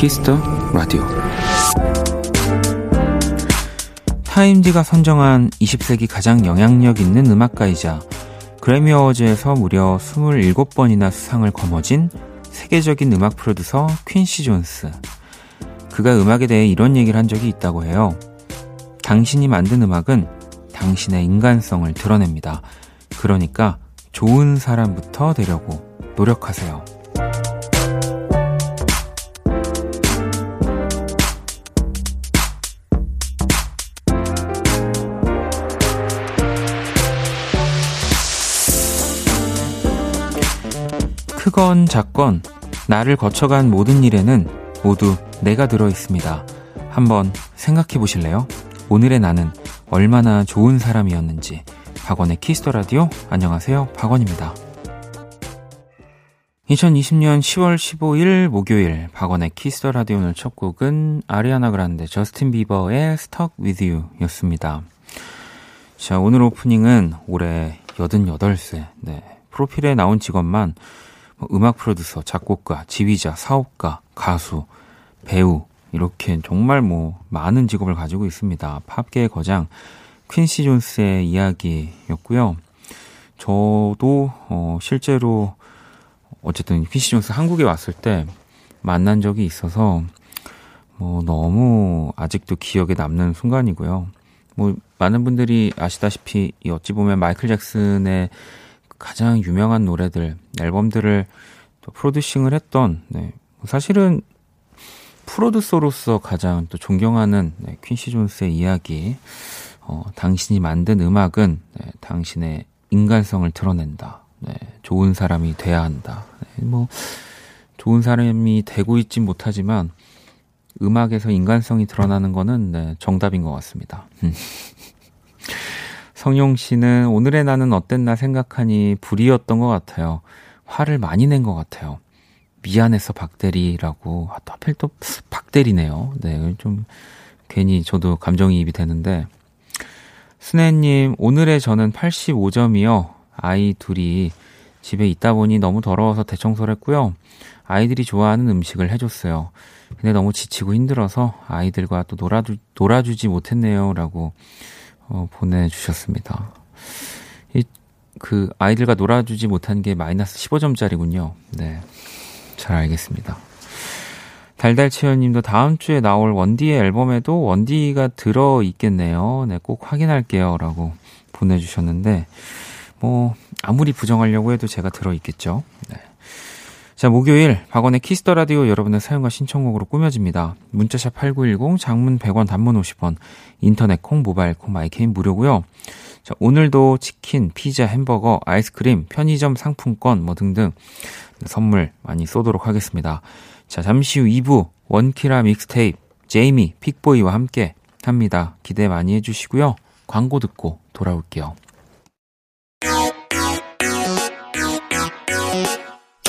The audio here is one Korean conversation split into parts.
키스 더 라디오 타임지가 선정한 20세기 가장 영향력 있는 음악가이자 그래미 어워즈에서 무려 27번이나 수상을 거머쥔 세계적인 음악 프로듀서 퀸시 존스. 그가 음악에 대해 이런 얘기를 한 적이 있다고 해요. 당신이 만든 음악은 당신의 인간성을 드러냅니다. 그러니까 좋은 사람부터 되려고 노력하세요. 크건 작건 나를 거쳐간 모든 일에는 모두 내가 들어 있습니다. 한번 생각해 보실래요? 오늘의 나는 얼마나 좋은 사람이었는지. 박원의 키스 더 라디오 안녕하세요. 박원입니다. 2020년 10월 15일 목요일 박원의 키스 더 라디오 오늘 첫 곡은 아리아나 그란데 저스틴 비버의 Stuck With You 였습니다. 자, 오늘 오프닝은 올해 88세. 네. 프로필에 나온 직업만 뭐 음악 프로듀서, 작곡가, 지휘자, 사업가, 가수, 배우 이렇게 정말 뭐 많은 직업을 가지고 있습니다. 팝계의 거장 퀸시 존스의 이야기였고요. 저도 어 실제로 어쨌든 퀸시 존스 한국에 왔을 때 만난 적이 있어서 뭐 너무 아직도 기억에 남는 순간이고요. 뭐 많은 분들이 아시다시피 어찌 보면 마이클 잭슨의 가장 유명한 노래들, 앨범들을 또 프로듀싱을 했던, 네. 사실은 프로듀서로서 가장 또 존경하는 네, 퀸시 존스의 이야기, 어, 당신이 만든 음악은 네, 당신의 인간성을 드러낸다. 네, 좋은 사람이 돼야 한다. 네, 뭐, 좋은 사람이 되고 있진 못하지만, 음악에서 인간성이 드러나는 거는 네, 정답인 것 같습니다. 성용 씨는 오늘의 나는 어땠나 생각하니 불이었던 것 같아요. 화를 많이 낸 것 같아요. 미안해서 박대리라고. 아, 또 하필 또 박대리네요. 네, 좀 괜히 저도 감정이입이 되는데. 스네님, 오늘의 저는 85점이요. 아이 둘이 집에 있다 보니 너무 더러워서 대청소를 했고요. 아이들이 좋아하는 음식을 해줬어요. 근데 너무 지치고 힘들어서 아이들과 또 놀아주, 놀아주지 못했네요. 라고 어, 보내주셨습니다. 이, 그, 아이들과 놀아주지 못한 게 마이너스 15점짜리군요. 네. 잘 알겠습니다. 달달치현님도 다음 주에 나올 원디의 앨범에도 원디가 들어 있겠네요. 네, 꼭 확인할게요. 라고 보내주셨는데, 뭐, 아무리 부정하려고 해도 제가 들어 있겠죠. 네. 자, 목요일 박원의 키스 더 라디오 여러분의 사연과 신청곡으로 꾸며집니다. 문자샵 8910 장문 100원 단문 50원 인터넷 콩 모바일 콩 마이 K는 무료고요. 자, 오늘도 치킨, 피자, 햄버거, 아이스크림, 편의점 상품권 뭐 등등 선물 많이 쏘도록 하겠습니다. 자, 잠시 후 2부 원키라 믹스테이프 제이미 픽보이와 함께 합니다. 기대 많이 해 주시고요. 광고 듣고 돌아올게요.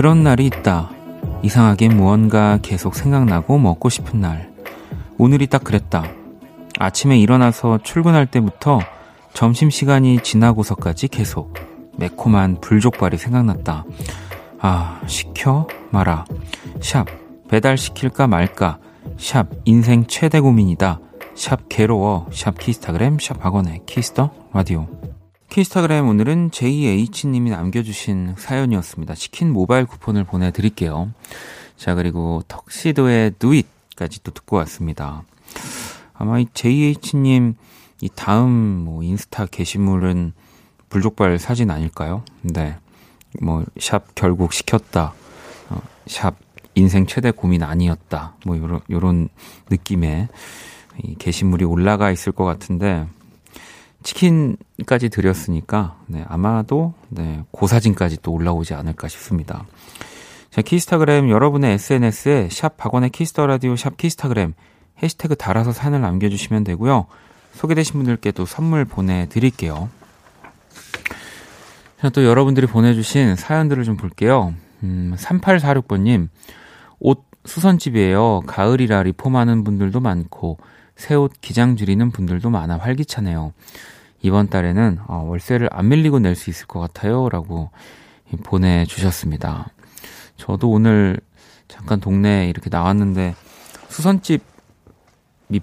그런 날이 있다. 이상하게 무언가 계속 생각나고 먹고 싶은 날. 오늘이 딱 그랬다. 아침에 일어나서 출근할 때부터 점심시간이 지나고서까지 계속 매콤한 불족발이 생각났다. 아, 시켜? 말아. 샵, 배달시킬까 말까. 샵, 인생 최대 고민이다. 샵, 괴로워. 샵, 키스타그램. 샵, 박원의 키스 더 라디오. 키스타그램 오늘은 JH님이 남겨주신 사연이었습니다. 치킨 모바일 쿠폰을 보내드릴게요. 자, 그리고 턱시도의 It까지 또 듣고 왔습니다. 아마 이 JH님 이 다음 뭐 인스타 게시물은 불족발 사진 아닐까요? 네. 뭐, 샵 결국 시켰다. 어, 샵 인생 최대 고민 아니었다. 뭐, 요런, 요런 느낌의 이 게시물이 올라가 있을 것 같은데, 치킨까지 드렸으니까, 네, 아마도, 네, 그 사진까지 또 올라오지 않을까 싶습니다. 자, 키스타그램 여러분의 SNS에 샵 박원의 키스 더 라디오 샵 키스타그램 해시태그 달아서 사연을 남겨주시면 되고요. 소개되신 분들께도 선물 보내드릴게요. 자, 또 여러분들이 보내주신 사연들을 좀 볼게요. 음, 3846번님, 옷 수선집이에요. 가을이라 리폼하는 분들도 많고, 새 옷 기장 줄이는 분들도 많아 활기차네요. 이번 달에는 어, 월세를 안 밀리고 낼 수 있을 것 같아요. 라고 보내주셨습니다. 저도 오늘 잠깐 동네에 이렇게 나왔는데 수선집이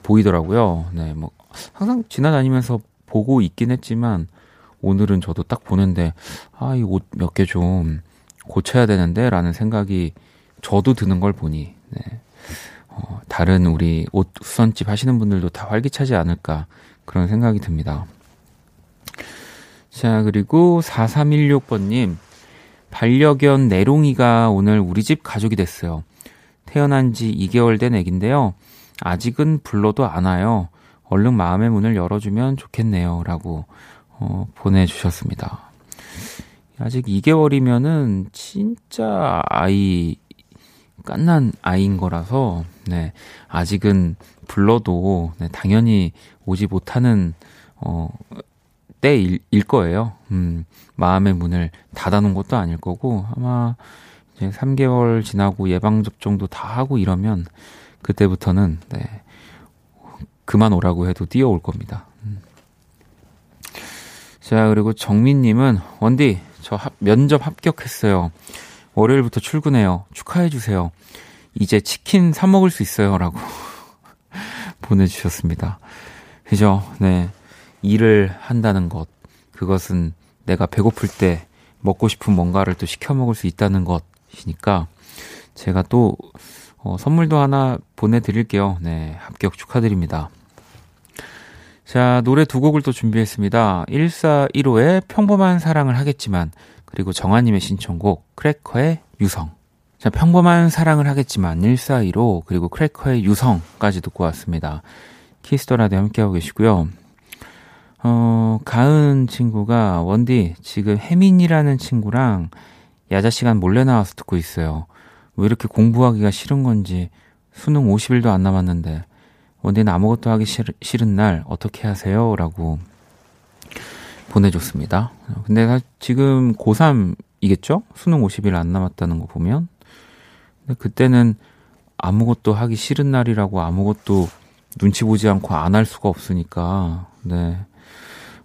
보이더라고요. 네, 뭐 항상 지나다니면서 보고 있긴 했지만 오늘은 저도 딱 보는데 아, 이 옷 몇 개 좀 고쳐야 되는데 라는 생각이 저도 드는 걸 보니 네. 어, 다른 우리 옷 수선집 하시는 분들도 다 활기차지 않을까 그런 생각이 듭니다. 자, 그리고 4316번님, 반려견 내롱이가 오늘 우리 집 가족이 됐어요. 태어난 지 2개월 된 애긴데요. 아직은 불러도 안 와요. 얼른 마음의 문을 열어주면 좋겠네요. 라고, 어, 보내주셨습니다. 아직 2개월이면은 진짜 아이, 깐난 아이인 거라서, 네, 아직은 불러도, 네, 당연히 오지 못하는, 어, 때일 거예요. 음, 마음의 문을 닫아놓은 것도 아닐 거고, 아마 이제 3개월 지나고 예방 접종도 다 하고 이러면, 그때부터는, 네, 그만 오라고 해도 뛰어올 겁니다. 음. 자, 그리고 정민님은, 원디, 저 합, 면접 합격했어요. 월요일부터 출근해요. 축하해주세요. 이제 치킨 사 먹을 수 있어요. 라고 보내주셨습니다. 그죠? 네. 일을 한다는 것, 그것은 내가 배고플 때 먹고 싶은 뭔가를 또 시켜 먹을 수 있다는 것이니까 제가 또 어, 선물도 하나 보내드릴게요. 네, 합격 축하드립니다. 자, 노래 두 곡을 또 준비했습니다. 1415의 평범한 사랑을 하겠지만, 그리고 정아님의 신청곡, 크래커의 유성. 자, 평범한 사랑을 하겠지만, 1415, 그리고 크래커의 유성까지 듣고 왔습니다. 키스터라디 함께하고 계시고요. 어, 가은 친구가 원디 지금 혜민이라는 친구랑 야자 시간 몰래 나와서 듣고 있어요. 왜 이렇게 공부하기가 싫은 건지 수능 50일도 안 남았는데 원디는 아무것도 하기 싫, 싫은 날 어떻게 하세요? 라고 보내줬습니다. 근데 지금 고3이겠죠? 수능 50일 안 남았다는 거 보면. 근데 그때는 아무것도 하기 싫은 날이라고 아무것도 눈치 보지 않고 안 할 수가 없으니까, 네.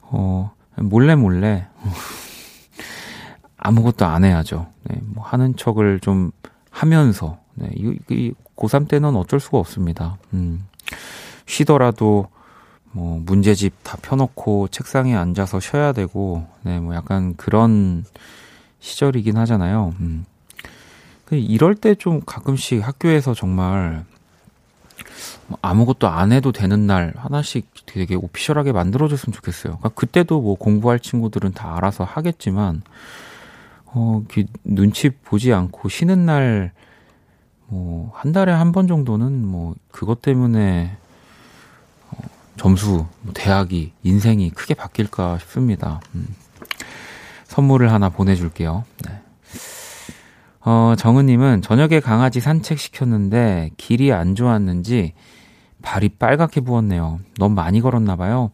어, 몰래 몰래 아무것도 안 해야죠. 네, 뭐 하는 척을 좀 하면서 네, 이, 이 고3 때는 어쩔 수가 없습니다. 음, 쉬더라도 뭐 문제집 다 펴놓고 책상에 앉아서 쉬어야 되고, 네, 뭐 약간 그런 시절이긴 하잖아요. 음. 그 이럴 때 좀 가끔씩 학교에서 정말 뭐 아무것도 안 해도 되는 날 하나씩 되게 오피셜하게 만들어줬으면 좋겠어요. 그러니까 그때도 뭐 공부할 친구들은 다 알아서 하겠지만, 어, 눈치 보지 않고 쉬는 날, 뭐, 한 달에 한 번 정도는 뭐, 그것 때문에, 어, 점수, 뭐 대학이, 인생이 크게 바뀔까 싶습니다. 음. 선물을 하나 보내줄게요. 네. 어, 정은님은 저녁에 강아지 산책시켰는데 길이 안 좋았는지 발이 빨갛게 부었네요. 너무 많이 걸었나봐요.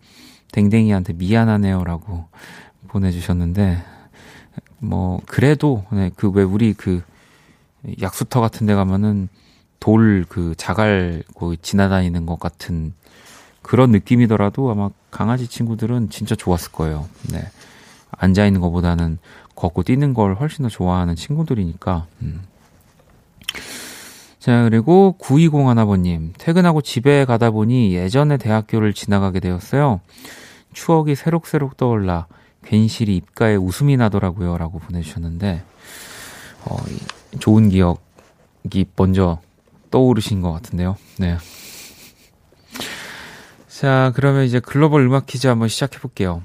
댕댕이한테 미안하네요라고 보내주셨는데, 뭐, 그래도, 네, 그, 왜 우리 그, 약수터 같은 데 가면은 돌 그 자갈 그 지나다니는 것 같은 그런 느낌이더라도 아마 강아지 친구들은 진짜 좋았을 거예요. 네. 앉아 있는 것보다는 걷고 뛰는 걸 훨씬 더 좋아하는 친구들이니까, 음. 자, 그리고 9201아버님. 퇴근하고 집에 가다 보니 예전에 대학교를 지나가게 되었어요. 추억이 새록새록 떠올라 괜시리 입가에 웃음이 나더라고요. 라고 보내주셨는데, 어, 좋은 기억이 먼저 떠오르신 것 같은데요. 네. 자, 그러면 이제 글로벌 음악 퀴즈 한번 시작해 볼게요.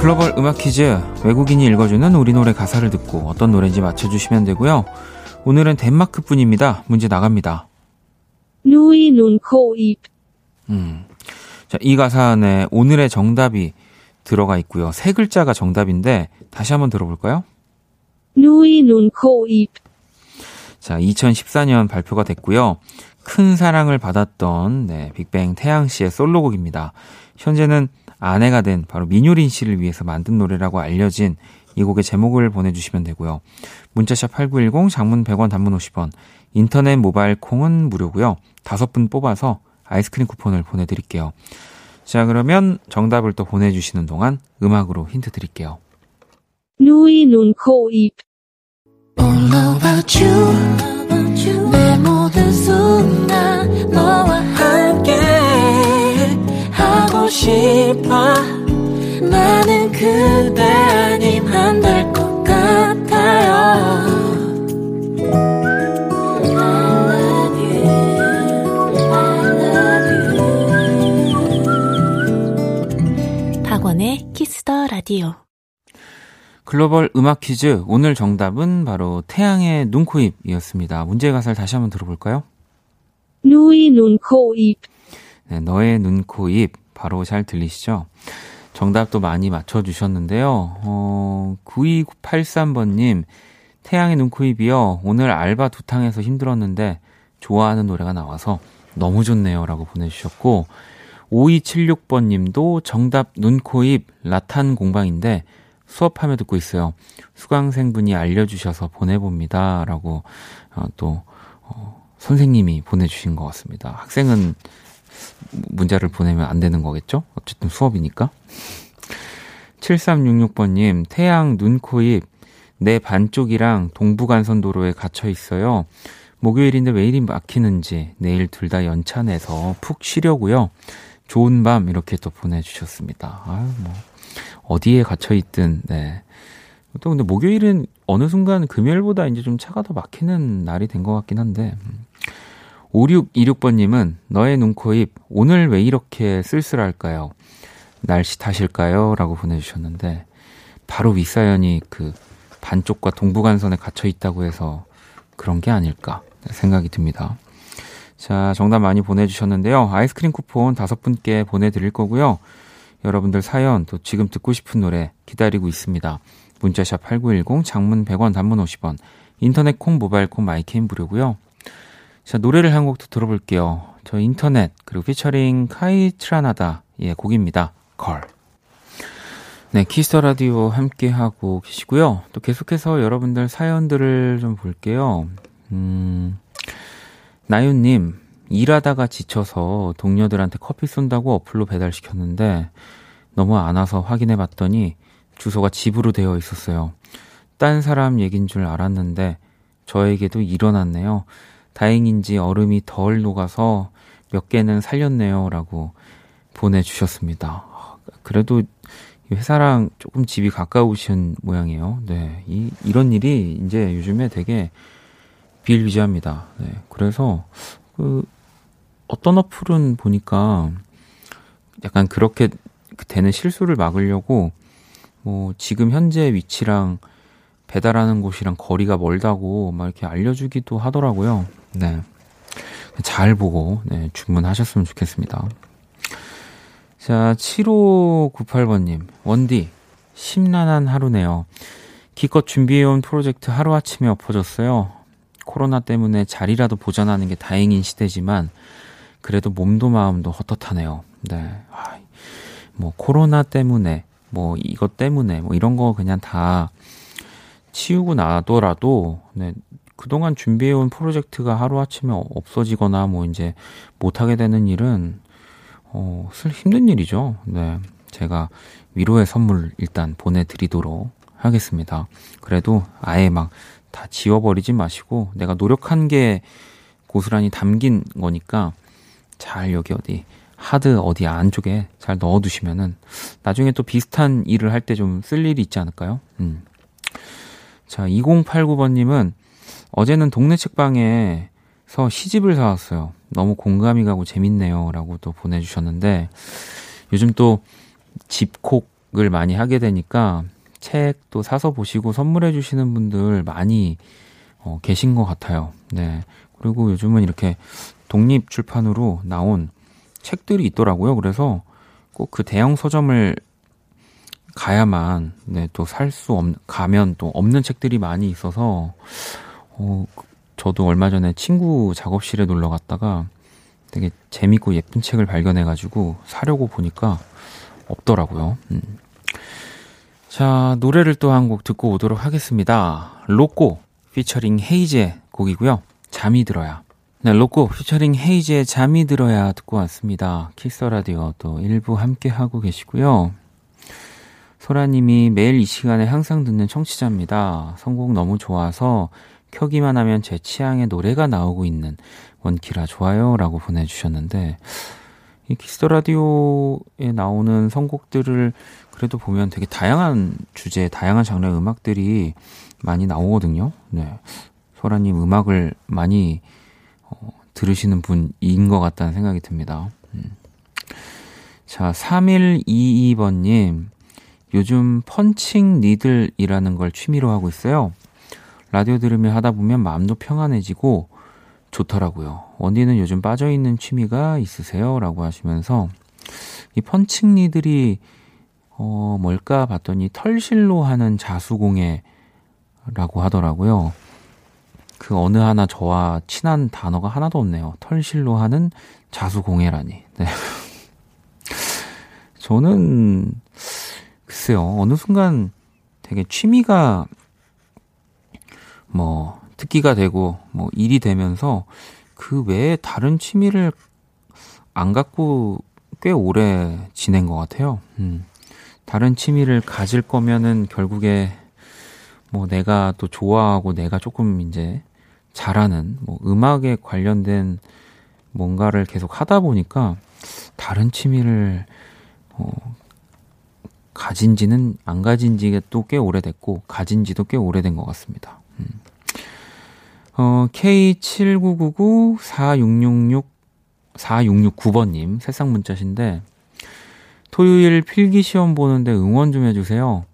글로벌 음악 퀴즈 외국인이 읽어주는 우리 노래 가사를 듣고 어떤 노래인지 맞춰주시면 되고요. 오늘은 덴마크 분입니다. 문제 나갑니다. 누이 눈코입. 음, 자, 이 가사 안에 오늘의 정답이 들어가 있고요. 세 글자가 정답인데 다시 한번 들어볼까요? 누이 눈코 입. 자, 2014년 발표가 됐고요. 큰 사랑을 받았던 네, 빅뱅 태양 씨의 솔로곡입니다. 현재는 아내가 된 바로 민효린 씨를 위해서 만든 노래라고 알려진 이 곡의 제목을 보내주시면 되고요. 문자샵 8910, 장문 100원, 단문 50원, 인터넷 모바일 콩은 무료고요. 다섯 분 뽑아서 아이스크림 쿠폰을 보내드릴게요. 자, 그러면 정답을 또 보내주시는 동안 음악으로 힌트 드릴게요. 누이 눈 코 입. All about you 내 모든 순간 너와 함께 하고 싶어 나는 그대 아님 안될것 키스 더 라디오 글로벌 음악 퀴즈 오늘 정답은 바로 태양의 눈코입이었습니다. 문제 가사를 다시 한번 들어볼까요? 너의 눈코입. 네, 너의 눈코입 바로 잘 들리시죠? 정답도 많이 맞춰주셨는데요. 어, 9283번님 태양의 눈코입이요. 오늘 알바 두탕 해서 힘들었는데 좋아하는 노래가 나와서 너무 좋네요. 라고 보내주셨고 5276번 님도 정답 눈 코 입 라탄 공방인데 수업하며 듣고 있어요. 수강생분이 알려주셔서 보내봅니다. 라고, 어, 또, 어, 선생님이 보내주신 것 같습니다. 학생은 문자를 보내면 안 되는 거겠죠? 어쨌든 수업이니까. 7366번님, 태양, 눈, 코, 입, 내 반쪽이랑 동부간선도로에 갇혀 있어요. 목요일인데 왜 이리 막히는지 내일 둘 다 연차 내서 푹 쉬려고요. 좋은 밤 이렇게 또 보내주셨습니다. 아유, 뭐. 어디에 갇혀 있든, 네. 또 근데 목요일은 어느 순간 금요일보다 이제 좀 차가 더 막히는 날이 된 것 같긴 한데. 5626번님은 너의 눈코입, 오늘 왜 이렇게 쓸쓸할까요? 날씨 탓일까요? 라고 보내주셨는데, 바로 윗사연이 그 반쪽과 동부간선에 갇혀 있다고 해서 그런 게 아닐까 생각이 듭니다. 자, 정답 많이 보내주셨는데요. 아이스크림 쿠폰 다섯 분께 보내드릴 거고요. 여러분들 사연 또 지금 듣고 싶은 노래 기다리고 있습니다. 문자샵 8910 장문 100원 단문 50원 인터넷 콩 모바일 콩 마이 K는 무료고요. 자 노래 한 곡 또 들어볼게요. The Internet 그리고 피처링 Kaytranada의 곡입니다. Girl. 네 Kiss the Radio 함께 하고 계시고요. 또 계속해서 여러분들 사연들을 좀 볼게요. 음 나윤님 일하다가 지쳐서 동료들한테 커피 쏜다고 어플로 배달시켰는데 너무 안 와서 확인해 봤더니 주소가 집으로 되어 있었어요. 딴 사람 얘긴 줄 알았는데 저에게도 일어났네요. 다행인지 얼음이 덜 녹아서 몇 개는 살렸네요. 라고 보내주셨습니다. 그래도 회사랑 조금 집이 가까우신 모양이에요. 네. 이, 이런 일이 이제 요즘에 되게 비일비재합니다. 네. 그래서 그 어떤 어플은 보니까 약간 그렇게 되는 실수를 막으려고 뭐 지금 현재 위치랑 배달하는 곳이랑 거리가 멀다고 막 이렇게 알려주기도 하더라고요. 네. 잘 보고 네, 주문하셨으면 좋겠습니다. 자, 7598번님, 원디, 심란한 하루네요. 기껏 준비해온 프로젝트 하루아침에 엎어졌어요. 코로나 때문에 자리라도 보전하는 게 다행인 시대지만, 그래도 몸도 마음도 헛헛하네요. 네. 뭐 코로나 때문에 뭐 이것 때문에 뭐 이런 거 그냥 다 치우고 나더라도 네. 그동안 준비해온 프로젝트가 하루아침에 없어지거나 뭐 이제 못하게 되는 일은 어, 슬 힘든 일이죠. 네. 제가 위로의 선물 일단 보내드리도록 하겠습니다. 그래도 아예 막 다 지워버리지 마시고 내가 노력한 게 고스란히 담긴 거니까 잘 여기 어디 하드 어디 안쪽에 잘 넣어두시면은 나중에 또 비슷한 일을 할 때 좀 쓸 일이 있지 않을까요? 음. 자, 2089번님은 어제는 동네 책방에서 시집을 사왔어요. 너무 공감이 가고 재밌네요. 라고 또 보내주셨는데 요즘 또 집콕 음악을 많이 하게 되니까 책도 사서 보시고 선물해 주시는 분들 많이 어, 계신 것 같아요. 네. 그리고 요즘은 이렇게 독립 출판으로 나온 책들이 있더라고요. 그래서 꼭 그 대형 서점을 가야만 네, 또 살 수 없, 가면 또 없는 책들이 많이 있어서 어, 저도 얼마 전에 친구 작업실에 놀러 갔다가 되게 재밌고 예쁜 책을 발견해가지고 사려고 보니까 없더라고요. 음. 자, 노래를 또 한 곡 듣고 오도록 하겠습니다. 로꼬 피처링 헤이즈의 곡이고요. 잠이 들어야. 네, 로꼬 피처링 헤이즈의 잠이 들어야 듣고 왔습니다. Kiss the Radio 또 1부 함께 하고 계시고요. 소라님이 매일 이 시간에 항상 듣는 청취자입니다. 선곡 너무 좋아서 켜기만 하면 제 취향의 노래가 나오고 있는 원키라 좋아요 라고 보내주셨는데, 이 Kiss the Radio에 나오는 선곡들을 그래도 보면 되게 다양한 주제, 다양한 장르의 음악들이 많이 나오거든요. 네. 소라님 음악을 많이 어, 들으시는 분인 것 같다는 생각이 듭니다. 음. 자, 3122번님. 요즘 펀칭 니들이라는 걸 취미로 하고 있어요. 라디오 들으며 하다 보면 마음도 평안해지고 좋더라고요. 원디는 요즘 빠져있는 취미가 있으세요? 라고 하시면서 이 펀칭 니들이 어, 뭘까 봤더니 털실로 하는 자수공예라고 하더라고요. 그 어느 하나 저와 친한 단어가 하나도 없네요. 털실로 하는 자수공예라니. 네. 저는 글쎄요, 어느 순간 되게 취미가 뭐 특기가 되고 뭐 일이 되면서 그 외에 다른 취미를 안 갖고 꽤 오래 지낸 것 같아요. 음. 다른 취미를 가질 거면은 결국에 뭐 내가 또 좋아하고 내가 조금 이제 잘하는 뭐 음악에 관련된 뭔가를 계속 하다 보니까 다른 취미를 어 가진 지는 안 가진 지가 또 꽤 오래됐고 가진 지도 꽤 오래된 것 같습니다. 음. 어, K7999-4666 4669번님 새싹 문자신데 토요일 필기 시험 보는데 응원 좀 해주세요.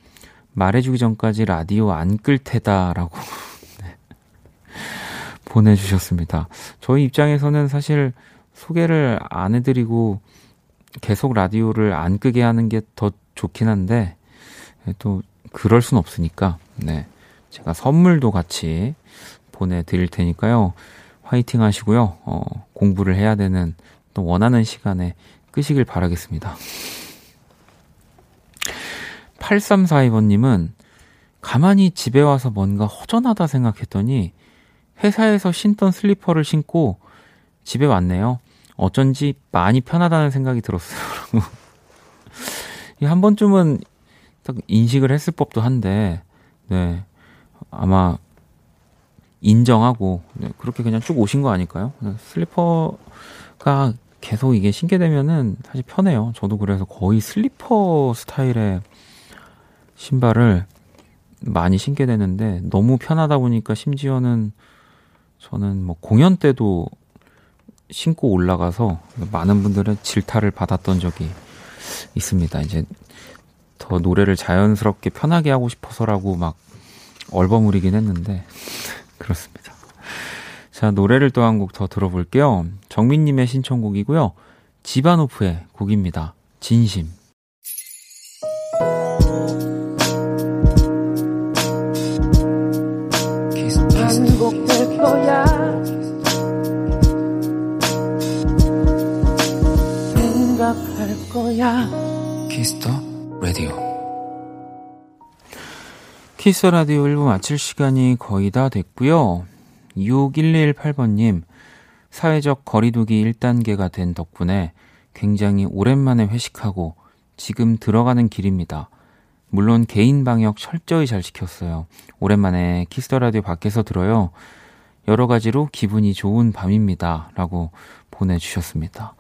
말해주기 전까지 라디오 안 끌 테다라고 네. 보내주셨습니다. 저희 입장에서는 사실 소개를 안 해드리고 계속 라디오를 안 끄게 하는 게 더 좋긴 한데 또 그럴 순 없으니까 네 제가 선물도 같이 보내드릴 테니까요. 화이팅 하시고요. 어, 공부를 해야 되는 또 원하는 시간에 끄시길 바라겠습니다. 8342번님은 가만히 집에 와서 뭔가 허전하다 생각했더니 회사에서 신던 슬리퍼를 신고 집에 왔네요. 어쩐지 많이 편하다는 생각이 들었어요. 한 번쯤은 딱 인식을 했을 법도 한데, 네. 아마 인정하고, 네. 그렇게 그냥 쭉 오신 거 아닐까요? 네. 슬리퍼가 계속 이게 신게 되면은 사실 편해요. 저도 그래서 거의 슬리퍼 스타일의 신발을 많이 신게 되는데 너무 편하다 보니까 심지어는 저는 뭐 공연 때도 신고 올라가서 많은 분들의 질타를 받았던 적이 있습니다. 이제 더 노래를 자연스럽게 편하게 하고 싶어서라고 막 얼버무리긴 했는데 그렇습니다. 자 노래를 또 한 곡 더 들어볼게요. 정민님의 신청곡이고요. 지바노프의 곡입니다. 진심. 반복될 거야. Kiss the Radio 1부 마칠 시간이 거의 다 됐고요. 6118번님, 사회적 거리두기 1단계가 된 덕분에 굉장히 오랜만에 회식하고 지금 들어가는 길입니다. 물론 개인 방역 철저히 잘 지켰어요. 오랜만에 Kiss the Radio 밖에서 들어요. 여러 가지로 기분이 좋은 밤입니다. 라고 보내주셨습니다.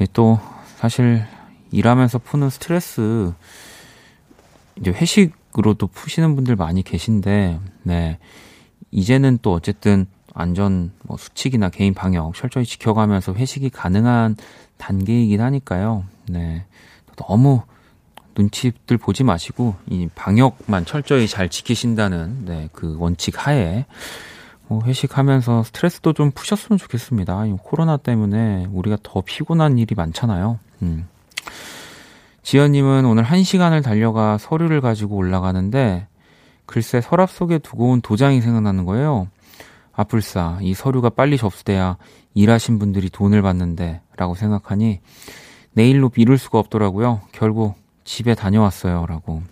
예, 또, 사실, 일하면서 푸는 스트레스, 이제 회식 으로도 푸시는 분들 많이 계신데, 네. 이제는 또 어쨌든 안전 뭐 수칙이나 개인 방역 철저히 지켜가면서 회식이 가능한 단계이긴 하니까요. 네. 너무 눈치들 보지 마시고 이 방역만 철저히 잘 지키신다는 네, 그 원칙 하에 뭐 회식하면서 스트레스도 좀 푸셨으면 좋겠습니다. 코로나 때문에 우리가 더 피곤한 일이 많잖아요. 음. 지연님은 오늘 한 시간을 달려가 서류를 가지고 올라가는데 글쎄 서랍 속에 두고 온 도장이 생각나는 거예요. 아뿔싸 이 서류가 빨리 접수돼야 일하신 분들이 돈을 받는데 라고 생각하니 내일로 미룰 수가 없더라고요. 결국 집에 다녀왔어요. 라고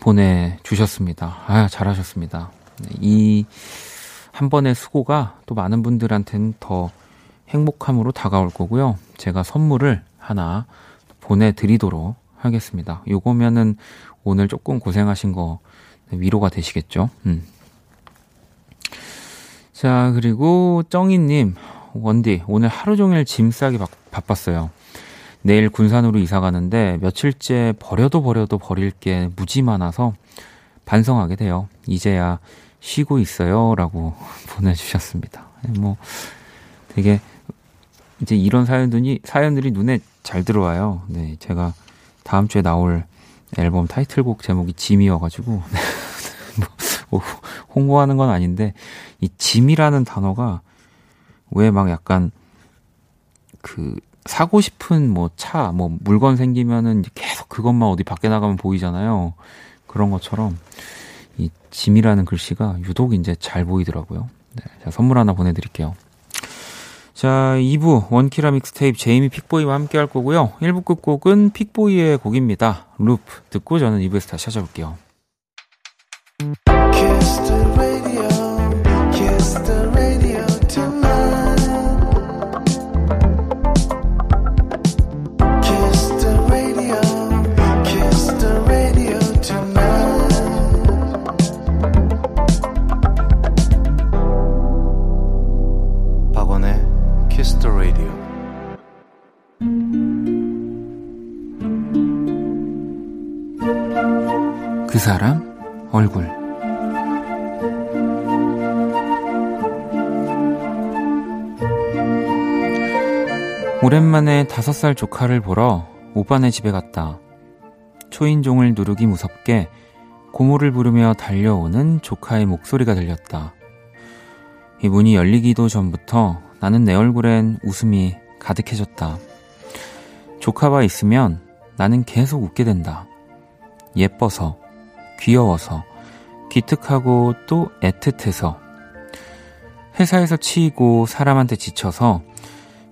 보내주셨습니다. 아, 잘하셨습니다. 네, 이한 번의 수고가 또 많은 분들한테는 더 행복함으로 다가올 거고요. 제가 선물을 하나 보내드리도록 하겠습니다. 요거면은 오늘 조금 고생하신 거 위로가 되시겠죠? 음. 자, 그리고 쩡이님, 원디, 오늘 하루 종일 짐 싸기 바빴어요. 내일 군산으로 이사 가는데 며칠째 버려도 버려도 버릴 게 무지 많아서 반성하게 돼요. 이제야 쉬고 있어요. 라고 보내주셨습니다. 뭐, 되게, 이제 이런 사연들이, 사연들이 눈에 잘 들어와요. 네, 제가 다음 주에 나올 앨범 타이틀곡 제목이 짐이어가지고, 뭐, 뭐, 홍보하는 건 아닌데, 이 짐이라는 단어가 왜 막 약간, 그, 사고 싶은 뭐 차, 뭐 물건 생기면은 계속 그것만 어디 밖에 나가면 보이잖아요. 그런 것처럼 이 짐이라는 글씨가 유독 이제 잘 보이더라고요. 네, 자, 선물 하나 보내드릴게요. 자, 2부 원키라 믹스테이프 제이미 픽보이와 함께 할 거고요. 1부 끝곡은 픽보이의 곡입니다. Loop 듣고 저는 2부에서 다시 찾아올게요. 사람 얼굴 오랜만에 다섯 살 조카를 보러 오빠네 집에 갔다. 초인종을 누르기 무섭게 고모를 부르며 달려오는 조카의 목소리가 들렸다. 이 문이 열리기도 전부터 나는 내 얼굴엔 웃음이 가득해졌다. 조카와 있으면 나는 계속 웃게 된다. 예뻐서, 귀여워서, 기특하고 또 애틋해서, 회사에서 치이고 사람한테 지쳐서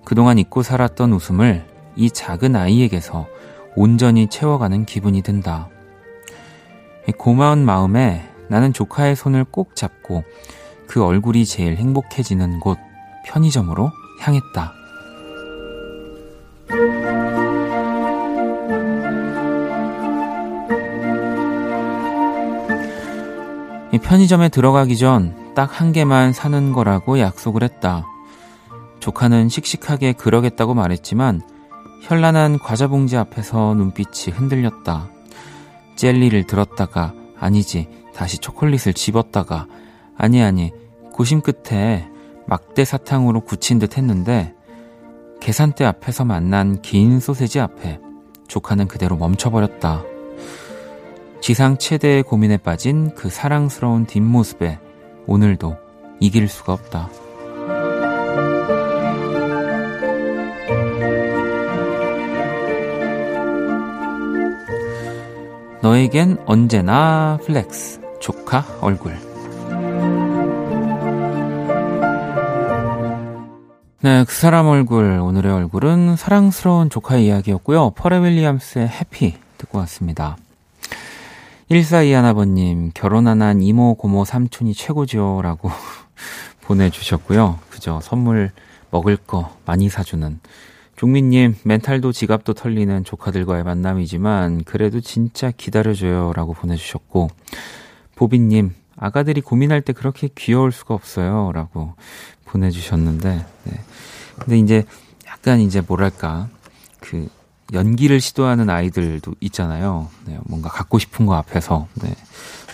그동안 잊고 살았던 웃음을 이 작은 아이에게서 온전히 채워가는 기분이 든다. 고마운 마음에 나는 조카의 손을 꼭 잡고 그 얼굴이 제일 행복해지는 곳 편의점으로 향했다. 편의점에 들어가기 전 딱 한 개만 사는 거라고 약속을 했다. 조카는 씩씩하게 그러겠다고 말했지만 현란한 과자 봉지 앞에서 눈빛이 흔들렸다. 젤리를 들었다가 아니지 다시 초콜릿을 집었다가 아니 아니 고심 끝에 막대 사탕으로 굳힌 듯 했는데 계산대 앞에서 만난 긴 소세지 앞에 조카는 그대로 멈춰버렸다. 지상 최대의 고민에 빠진 그 사랑스러운 뒷모습에 오늘도 이길 수가 없다. 너에겐 언제나 flex, 조카 얼굴. 네, 그 사람 얼굴, 오늘의 얼굴은 사랑스러운 조카의 이야기였고요. 퍼렐 윌리엄스의 Happy 듣고 왔습니다. 1421번님, 결혼 안 한 이모, 고모, 삼촌이 최고죠. 라고 보내주셨고요. 그죠. 선물 먹을 거 많이 사주는. 종민님, 멘탈도 지갑도 털리는 조카들과의 만남이지만, 그래도 진짜 기다려줘요. 라고 보내주셨고, 보빈님, 아가들이 고민할 때 그렇게 귀여울 수가 없어요. 라고 보내주셨는데, 네. 근데 이제 약간 이제 뭐랄까, 그, 연기를 시도하는 아이들도 있잖아요. 네, 뭔가 갖고 싶은 거 앞에서. 네.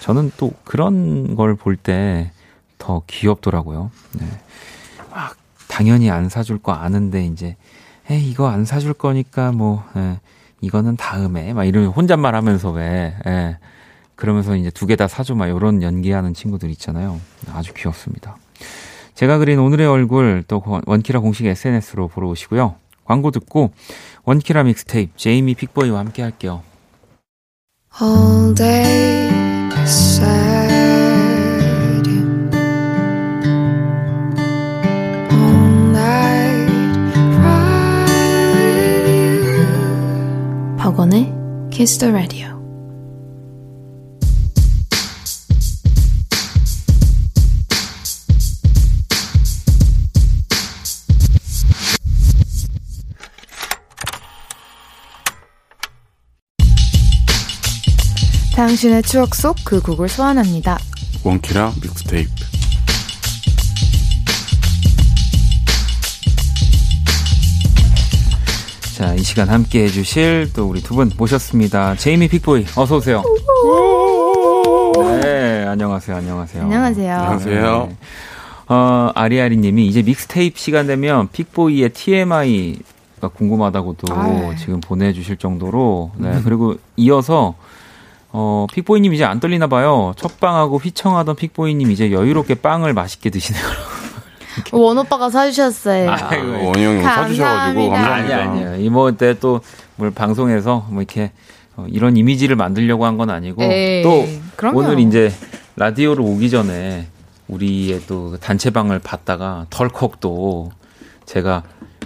저는 또 그런 걸 볼 때 더 귀엽더라고요. 네. 막 당연히 안 사줄 거 아는데 이제 에 이거 안 사줄 거니까 뭐 에, 예, 이거는 다음에 막 이러면 혼잣말 하면서 왜 예. 그러면서 이제 두 개 다 사줘 막 이런 연기하는 친구들 있잖아요. 아주 귀엽습니다. 제가 그린 오늘의 얼굴 또 원키라 공식 SNS로 보러 오시고요. 광고 듣고 원키라 믹스테이프 제이미 픽보이와 함께 할게요. All day sad. All night cry with you. 박원의 Kiss the Radio. 당신의 추억 속 그 곡을 소환합니다. 원키라 믹스테이프. 자, 이 시간 함께 해주실 또 우리 두 분 모셨습니다. 제이미 픽보이, 어서오세요. 네, 안녕하세요, 안녕하세요. 안녕하세요. 안녕하세요. 네. 어, 아리아리 님이 이제 믹스테이프 시간 되면 픽보이의 TMI가 궁금하다고도 아유. 지금 보내주실 정도로, 네, 그리고 이어서 어, 픽보이님 이제 안 떨리나 봐요. 첫 빵하고 휘청하던 픽보이님 이제 여유롭게 빵을 맛있게 드시네요. 원 오빠가 사주셨어요. 아이고, 아, 원희 형이 사주셔가지고 감사합니다. 아니 아니에요. 이모 때 또 뭘 방송에서 뭐 이렇게 어, 이런 이미지를 만들려고 한 건 아니고 에이, 또 그럼요. 오늘 이제 라디오로 오기 전에 우리의 또 단체방을 봤다가 덜컥 또 제가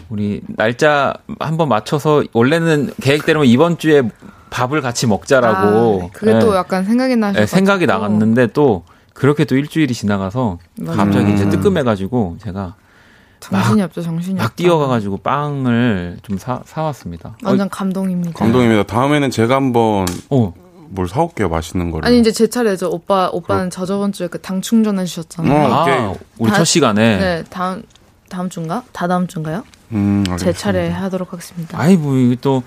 우리 날짜 한번 맞춰서 원래는 계획대로면 이번 주에 밥을 같이 먹자라고 아, 그게 예, 또 약간 생각이 나셔서 예, 생각이 나갔는데 또 그렇게 또 일주일이 지나가서 맞아요. 갑자기 이제 음. 뜨끔해가지고 제가 정신이 없죠, 정신이 막. 뛰어가가지고 빵을 좀 사, 사왔습니다. 완전 감동입니다. 감동입니다. 다음에는 제가 한번 어, 뭘 사올게요. 맛있는 거를. 아니 이제 제 차례죠. 오빠 오빠는 저 저번 주에 그 당 충전해 주셨잖아요. 어. 아, 오케이. 우리 다- 첫 시간에. 네, 다음 다음 주인가? 다 다음 주인가요? 음, 제 알겠습니다. 차례 하도록 하겠습니다. 아이, 뭐, 이게 또,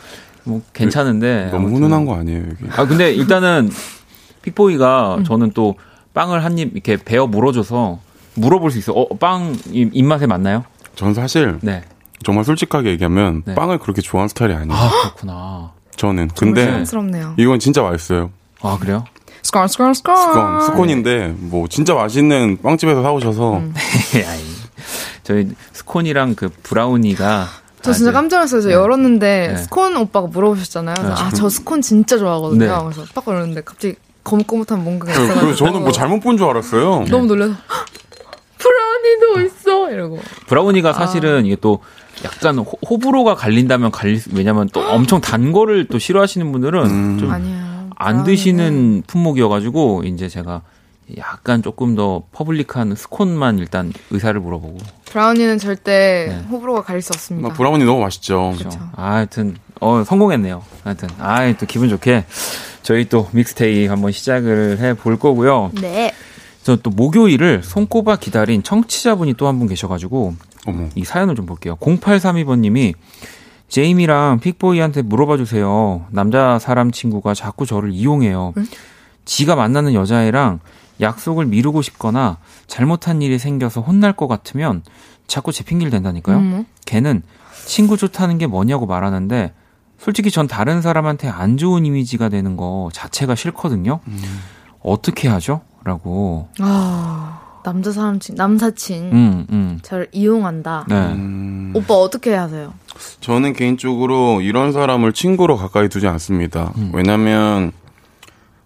뭐, 괜찮은데. 너무 아무튼. 훈훈한 거 아니에요, 여기? 아, 근데 일단은, 픽보이가 음. 저는 또 빵을 한 입 이렇게 베어 물어줘서 물어볼 수 있어요. 어, 빵 입- 입맛에 맞나요? 전 사실 네. 정말 솔직하게 얘기하면 네. 빵을 그렇게 좋아하는 스타일이 아니에요. 아, 그렇구나. 저는. 근데 사랑스럽네요. 이건 진짜 맛있어요. 아, 그래요? 스콘 스콘 스콘. 스콘, 스콘인데 뭐 진짜 맛있는 빵집에서 사오셔서 음. 저희 스콘이랑 그 브라우니가. 저 진짜 깜짝 놀랐어요. 저 네. 열었는데 네. 스콘 오빠가 물어보셨잖아요. 네. 아, 저 스콘 진짜 좋아하거든요. 네. 그래서 딱 열었는데 갑자기 거뭇거뭇한 뭔가가 그- 있어가지고 그래서 저는 뭐 잘못 본 줄 알았어요. 너무 놀라서 "헉, 브라우니도 있어 이러고 브라우니가 아. 사실은 이게 또 약간 호, 호불호가 갈린다면 갈릴 수, 왜냐면 또 엄청 단 거를 또 싫어하시는 분들은 음. 좀 아니야. 안 드시는 품목이어가지고 이제 제가 약간 조금 더 public한 스콘만 일단 의사를 물어보고 브라우니는 절대 네. 호불호가 가릴 수 없습니다. 나 브라우니 너무 맛있죠. 그렇죠. 아, 하여튼 어 성공했네요. 하여튼 아 또 기분 좋게 저희 또 믹스테이프 한번 시작을 해 볼 거고요. 네. 저 또 목요일을 손꼽아 기다린 청취자분이 또 한 분 계셔가지고 어머. 이 사연을 좀 볼게요. 0832번님이 제이미랑 픽보이한테 물어봐 주세요. 남자 사람 친구가 자꾸 저를 이용해요. 지가 만나는 여자애랑 약속을 미루고 싶거나 잘못한 일이 생겨서 혼날 것 같으면 자꾸 제 핑계를 댄다니까요. 어머. 걔는 친구 좋다는 게 뭐냐고 말하는데 솔직히 전 다른 사람한테 안 좋은 이미지가 되는 거 자체가 싫거든요. 어떻게 하죠? 라고. 아 남자 사람 친 남사친 음, 음. 저를 이용한다. 네. 음, 오빠 어떻게 하세요? 저는 개인적으로 이런 사람을 친구로 가까이 두지 않습니다. 음. 왜냐면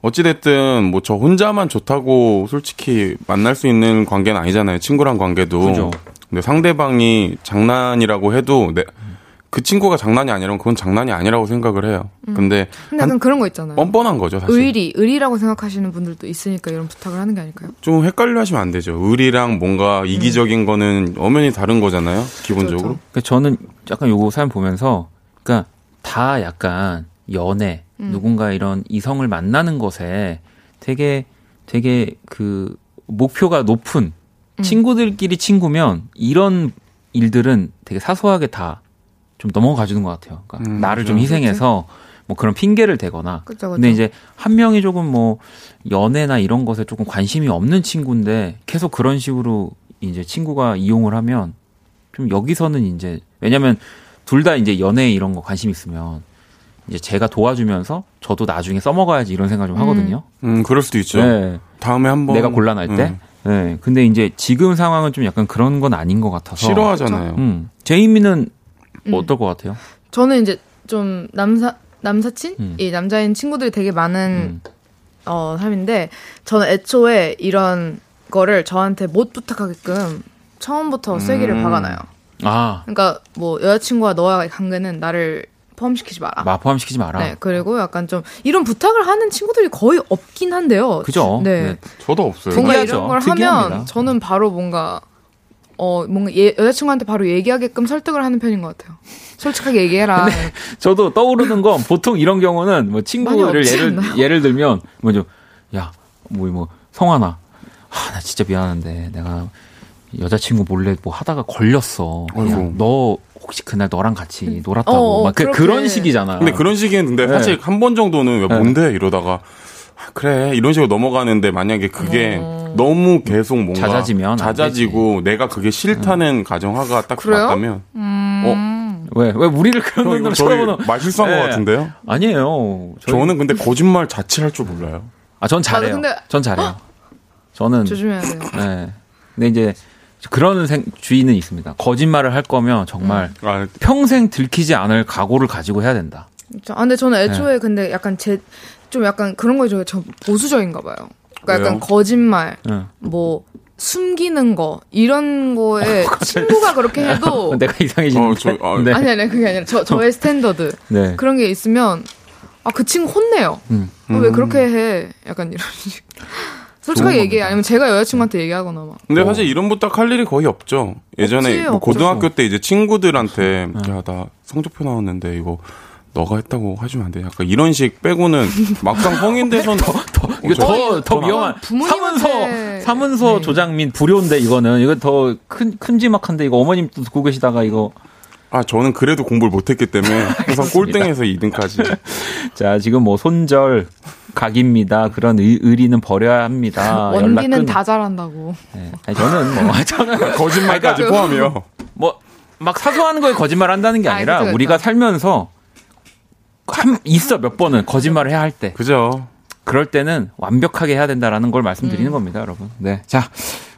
어찌됐든 뭐 저 혼자만 좋다고 솔직히 만날 수 있는 관계는 아니잖아요. 친구란 관계도. 그죠. 근데 상대방이 장난이라고 해도 내, 그 친구가 장난이 아니라면 그건 장난이 아니라고 생각을 해요. 근데 근데 한- 약간 그런 거 있잖아요. 뻔뻔한 거죠, 사실. 의리, 의리라고 생각하시는 분들도 있으니까 이런 부탁을 하는 게 아닐까요? 좀 헷갈려 하시면 안 되죠. 의리랑 뭔가 이기적인 거는 엄연히 다른 거잖아요. 기본적으로. 그렇죠. 그러니까 저는 약간 요거 사연 보면서, 그러니까 다 약간 연애, 누군가 이런 이성을 만나는 것에 되게, 되게 그 목표가 높은 친구들끼리 친구면 이런 일들은 되게 사소하게 다 좀 넘어가 주는 것 같아요. 그러니까 음, 나를 좀 그렇죠. 희생해서 뭐 그런 핑계를 대거나. 그죠, 그죠. 근데 이제 한 명이 조금 뭐 연애나 이런 것에 조금 관심이 없는 친구인데 계속 그런 식으로 이제 친구가 이용을 하면 좀 여기서는 이제 왜냐면 둘 다 이제 연애 이런 거 관심 있으면 이제 제가 도와주면서 저도 나중에 써먹어야지 이런 생각 좀 하거든요. 음, 그럴 수도 있죠. 네. 다음에 한번 내가 곤란할 때. 음, 네. 근데 이제 지금 상황은 좀 약간 그런 건 아닌 것 같아서. 싫어하잖아요. 음. 제이미는 음. 어떨 것 같아요? 저는 이제 좀 남사 남사친 음. 이 남자인 친구들이 되게 많은 음. 어 삶인데 저는 애초에 이런 거를 저한테 못 부탁하게끔 처음부터 쐐기를 음. 박아놔요. 아, 그러니까 뭐 여자친구와 너와의 관계는 나를 포함시키지 마라. 마 포함시키지 마라. 네, 그리고 약간 좀 이런 부탁을 하는 친구들이 거의 없긴 한데요. 그죠? 네. 네. 저도 없어요. 뭔가 특이하죠. 이런 걸 특이합니다. 하면 저는 바로 뭔가 어 뭔가 예, 여자친구한테 바로 얘기하게끔 설득을 하는 편인 것 같아요. 솔직하게 얘기해라. 저도 떠오르는 건 보통 이런 경우는 뭐 친구를 예를 않나요? 예를 들면 먼저 야뭐 뭐 성환아 아, 나 진짜 미안한데 내가 여자친구 몰래 뭐 하다가 걸렸어. 그냥 아이고. 너 혹시 그날 너랑 같이 놀았다고 어, 막 그. 그런 식이잖아. 근데 그런 식이는 근데 네. 사실 한 번 정도는 왜 네. 뭔데 이러다가 아, 그래 이런 식으로 넘어가는데 만약에 그게 어. 너무 계속 뭔가 잦아지면 안 잦아지고 내가 그게 싫다는 가정화가 딱 그래요? 맞다면 음. 왜왜 우리를 그런 형 이거 눈으로 쳐다보는 말실수한 네. 것 같은데요? 아니에요. 저희- 저는 근데 거짓말 자체할 줄 몰라요. 아, 전 잘해요. 근데- 전 잘해요. 저는 조심해야 돼요. 네. 근데 이제 그런 생, 주의는 있습니다. 거짓말을 할 거면 정말 아, 평생 들키지 않을 각오를 가지고 해야 된다. 아, 근데 저는 네. 애초에 근데 약간 제, 좀 약간 그런 거에 저, 저 보수적인가 봐요. 그러니까 왜요? 약간 거짓말, 응. 뭐, 숨기는 거, 이런 거에 친구가 그렇게 해도. 내가 이상해지는데. 어, 저, 아, 네. 아니, 아니, 그게 아니라 저, 저의 스탠더드. 네. 그런 게 있으면, 아, 그 친구 혼내요. 음. 어, 왜 그렇게 해? 약간 이런 식. 솔직하게 얘기해. 겁니다. 아니면 제가 여자친구한테 얘기하거나 막. 근데 사실 이런 부탁 할 일이 거의 없죠. 예전에 없지, 뭐. 고등학교 때 이제 친구들한테 야 나 성적표 나왔는데 이거 너가 했다고 해주면 안 돼. 약간 이런 식 빼고는 막상 성인 돼선 더, 이거 더, 거의 더더 위험한. 사문서, 사문서 네. 조작 및 불효인데, 이거는. 이거 더 큰, 큼지막한데, 이거 어머님도 듣고 계시다가, 이거. 아 저는 그래도 공부를 못했기 때문에 항상 꼴등에서 2등까지. 자, 지금 뭐, 손절, 각입니다. 그런 의, 의리는 버려야 합니다. 원빈은 다 잘한다고. 네. 아니, 저는 뭐, 저는. 거짓말까지 그러니까 포함이요. 뭐, 막 사소한 거에 거짓말 한다는 게 아, 아니라, 그쵸, 그쵸. 우리가 살면서, 한, 있어, 몇 번은 거짓말을 해야 할 때. 그죠. 그럴 때는 완벽하게 해야 된다라는 걸 말씀드리는 음. 겁니다, 여러분. 네. 자,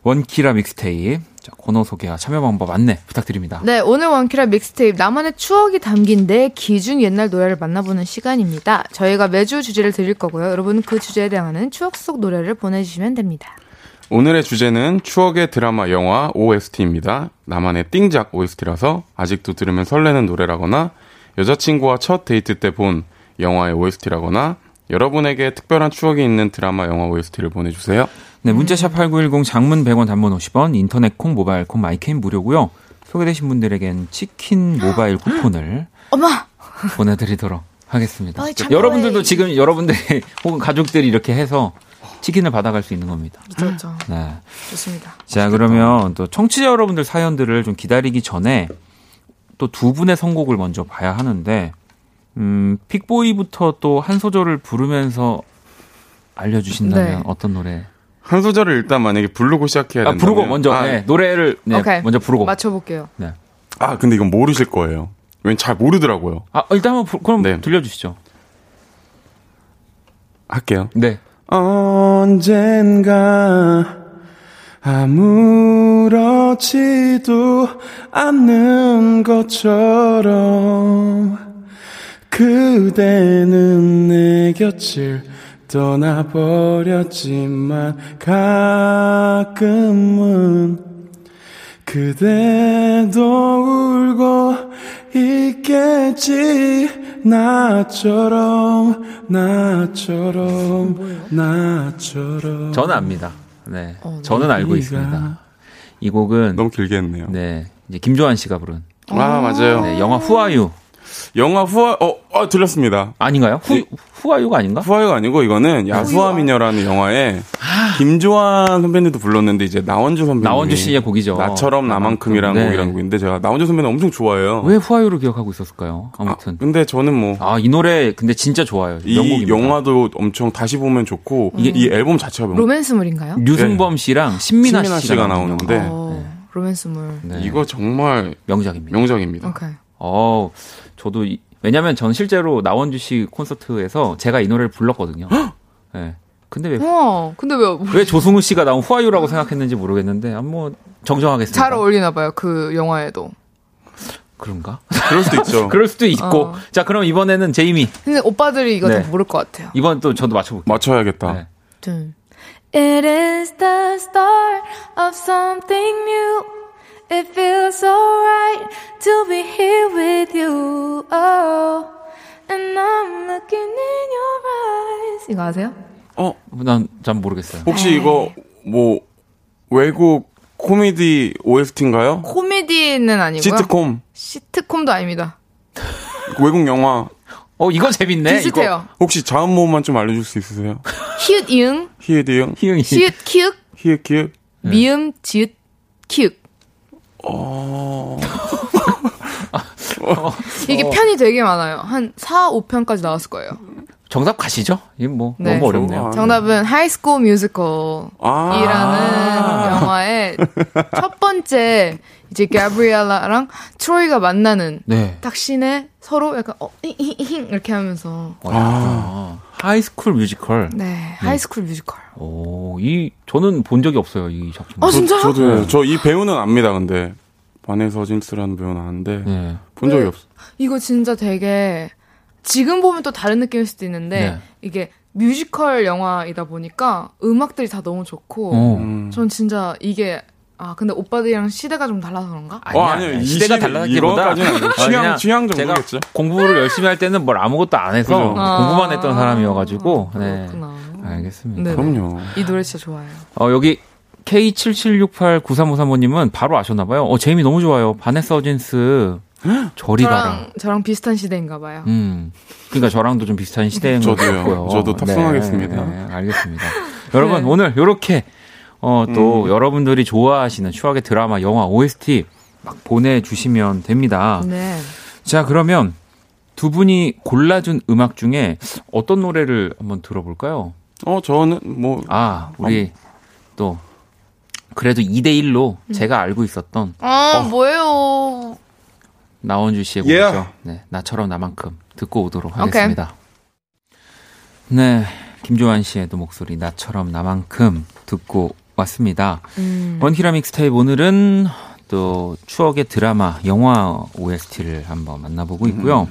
원키라 믹스테이프. 자, 코너 소개와 참여 방법 안내 부탁드립니다. 네, 오늘 원키라 믹스테이프 나만의 추억이 담긴 내 기준 옛날 노래를 만나보는 시간입니다. 저희가 매주 주제를 드릴 거고요. 여러분 그 주제에 대한 추억 속 노래를 보내주시면 됩니다. 오늘의 주제는 추억의 드라마 영화 OST입니다. 나만의 띵작 OST라서 아직도 들으면 설레는 노래라거나 여자친구와 첫 데이트 때 본 영화의 OST라거나 여러분에게 특별한 추억이 있는 드라마 영화 OST를 보내주세요. 네, 문자 샵 8910 장문 100원 단문 50원, 인터넷 콩, 모바일 콩, my K는 무료고요. 소개되신 분들에겐 치킨 모바일 쿠폰을 엄마! 보내드리도록 하겠습니다. 어이. 여러분들도 지금 여러분들이 혹은 가족들이 이렇게 해서 치킨을 받아갈 수 있는 겁니다. 그렇죠. 네. 좋습니다. 자, 그러면 또 청취자 여러분들 사연들을 좀 기다리기 전에 또 두 분의 선곡을 먼저 봐야 하는데, 음, 픽보이부터 또 한 소절을 부르면서 알려주신다면 네. 어떤 노래? 한 소절을 일단 만약에 부르고 시작해야 아, 된다면 부르고 먼저, 아, 네, 노래를 네, 오케이. 먼저 부르고. 맞춰볼게요. 네. 아, 근데 이건 모르실 거예요. 왠 잘 모르더라고요. 아, 일단 한번 부- 그럼 네. 들려주시죠. 할게요. 네. 언젠가 아무렇지도 않는 것처럼 그대는 내 곁을 떠나버렸지만 가끔은 그대도 울고 있겠지 나처럼 나처럼 나처럼 저는 압니다. 네. 어, 네. 저는 알고 있습니다. 이 곡은, 너무 길게 했네요 네. 이제 김조한 씨가 부른, 아 맞아요 네, 영화 후아유. 영화 후아 어, 어 들렸습니다 아닌가요? 후, 후아유가 아닌가? 후아유가 아니고 이거는 야수와 미녀라는 영화에 김조한 선배님도 불렀는데 이제 나원주 선배님 나원주 씨의 곡이죠. 나처럼 나만큼이라는 네. 곡이라는 곡인데 제가 나원주 선배님 엄청 좋아해요 왜 후아유로 기억하고 있었을까요? 아, 아무튼. 근데 저는 뭐 아, 이 노래 근데 진짜 좋아요. 이 명곡입니다. 영화도 엄청 다시 보면 좋고 이게 이 앨범 자체가 명 로맨스물인가요? 류승범 씨랑 신민아, 신민아 씨가, 씨가 나오는 나오는데 영화. 어, 로맨스물. 네. 이거 정말 명작입니다. 명작입니다. 오케이. 어, 저도 이- 왜냐면 전 실제로 나원주 씨 콘서트에서 제가 이 노래를 불렀거든요. 네. 근데 왜, 어, 근데 왜, 왜 조승우 씨가 나온 후아유라고 생각했는지 모르겠는데, 아, 뭐, 정정하겠습니다. 잘 어울리나 봐요, 그 영화에도. 그런가? 그럴 수도 있죠. 그럴 수도 있고. 어. 자, 그럼 이번에는 제이미. 근데 오빠들이 이거 네. 다 모를 것 같아요. 이번 또 저도 맞춰볼게요. 맞춰야겠다. 네. 둔. It is the start of something new. It feels so right to be here with you. Oh, and I'm looking in your eyes. 이거 아세요? 어, 난, 잘 모르겠어요. 혹시 이거 뭐 외국 코미디 OST인가요? 코미디는 아니고요. 시트콤, 시트콤도 아닙니다. 외국 영화. 어, 이거 재밌네. 비슷해요. 혹시 자음 모음만 좀 알려줄 수 있으세요? 히읗 이응, 이거 희응이. 시읒 키읔, 히에 키읔. 미음 지읒 키읔. 어, 이게 편이 되게 많아요. 한 4, 5편까지 나왔을 거예요. 정답 가시죠? 이거 뭐, 네. 너무 어렵네요. 정답은 High School Musical이라는 아, 영화의 첫 번째 이제 가브리엘라랑 트로이가 만나는 네. 딱 씬에 서로 약간 어, 잉 잉 잉 이렇게 하면서 어, 아. High School Musical. 네, High School Musical. 오, 이, 저는 본 적이 없어요, 이 작품. 아, 진짜요? 저도 저 이 배우는 압니다. 근데 바네사 허진스라는 배우는 아는데 네. 본 적이 네. 없어. 이거 진짜 되게 지금 보면 또 다른 느낌일 수도 있는데 네. 이게 뮤지컬 영화이다 보니까 음악들이 다 너무 좋고 어. 음. 전 진짜 이게 아 근데 오빠들이랑 시대가 좀 달라서 그런가? 아니야, 어, 아니요. 시대가 달라기보다 아니고 취향- 그냥 취향 정도겠죠. 공부를 열심히 할 때는 뭘 아무것도 안 해서 그죠. 공부만 했던 사람이어가지고 아, 네. 그렇구나. 알겠습니다. 네. 그럼요. 이 노래 진짜 좋아요. 어, 여기 K77689353호님은 바로 아셨나봐요. 어, 제이미 너무 좋아요. 바네스 어진스 저리 가라. 저랑 저랑 비슷한 시대인가 봐요. 음. 그러니까 저랑도 좀 비슷한 시대인 것 저도요. 같고요. 저도 탑승하겠습니다. 네, 네, 알겠습니다. 여러분 네. 오늘 요렇게 어, 또 음. 여러분들이 좋아하시는 추억의 드라마, 영화, OST 막 보내주시면 됩니다. 네. 자 그러면 두 분이 골라준 음악 중에 어떤 노래를 한번 들어볼까요? 어, 저는 뭐 아 우리 또 그래도 2대1로 음. 제가 알고 있었던 아 뭐예요? 나원주 씨의 Yeah. 곡이죠. 네, 나처럼 나만큼 듣고 오도록. 하겠습니다. 네, 김조한 씨의 또 목소리 나처럼 나만큼 듣고 왔습니다. 음. 원키라 믹스테이프 오늘은 또 추억의 드라마, 영화 OST를 한번 만나보고 있고요.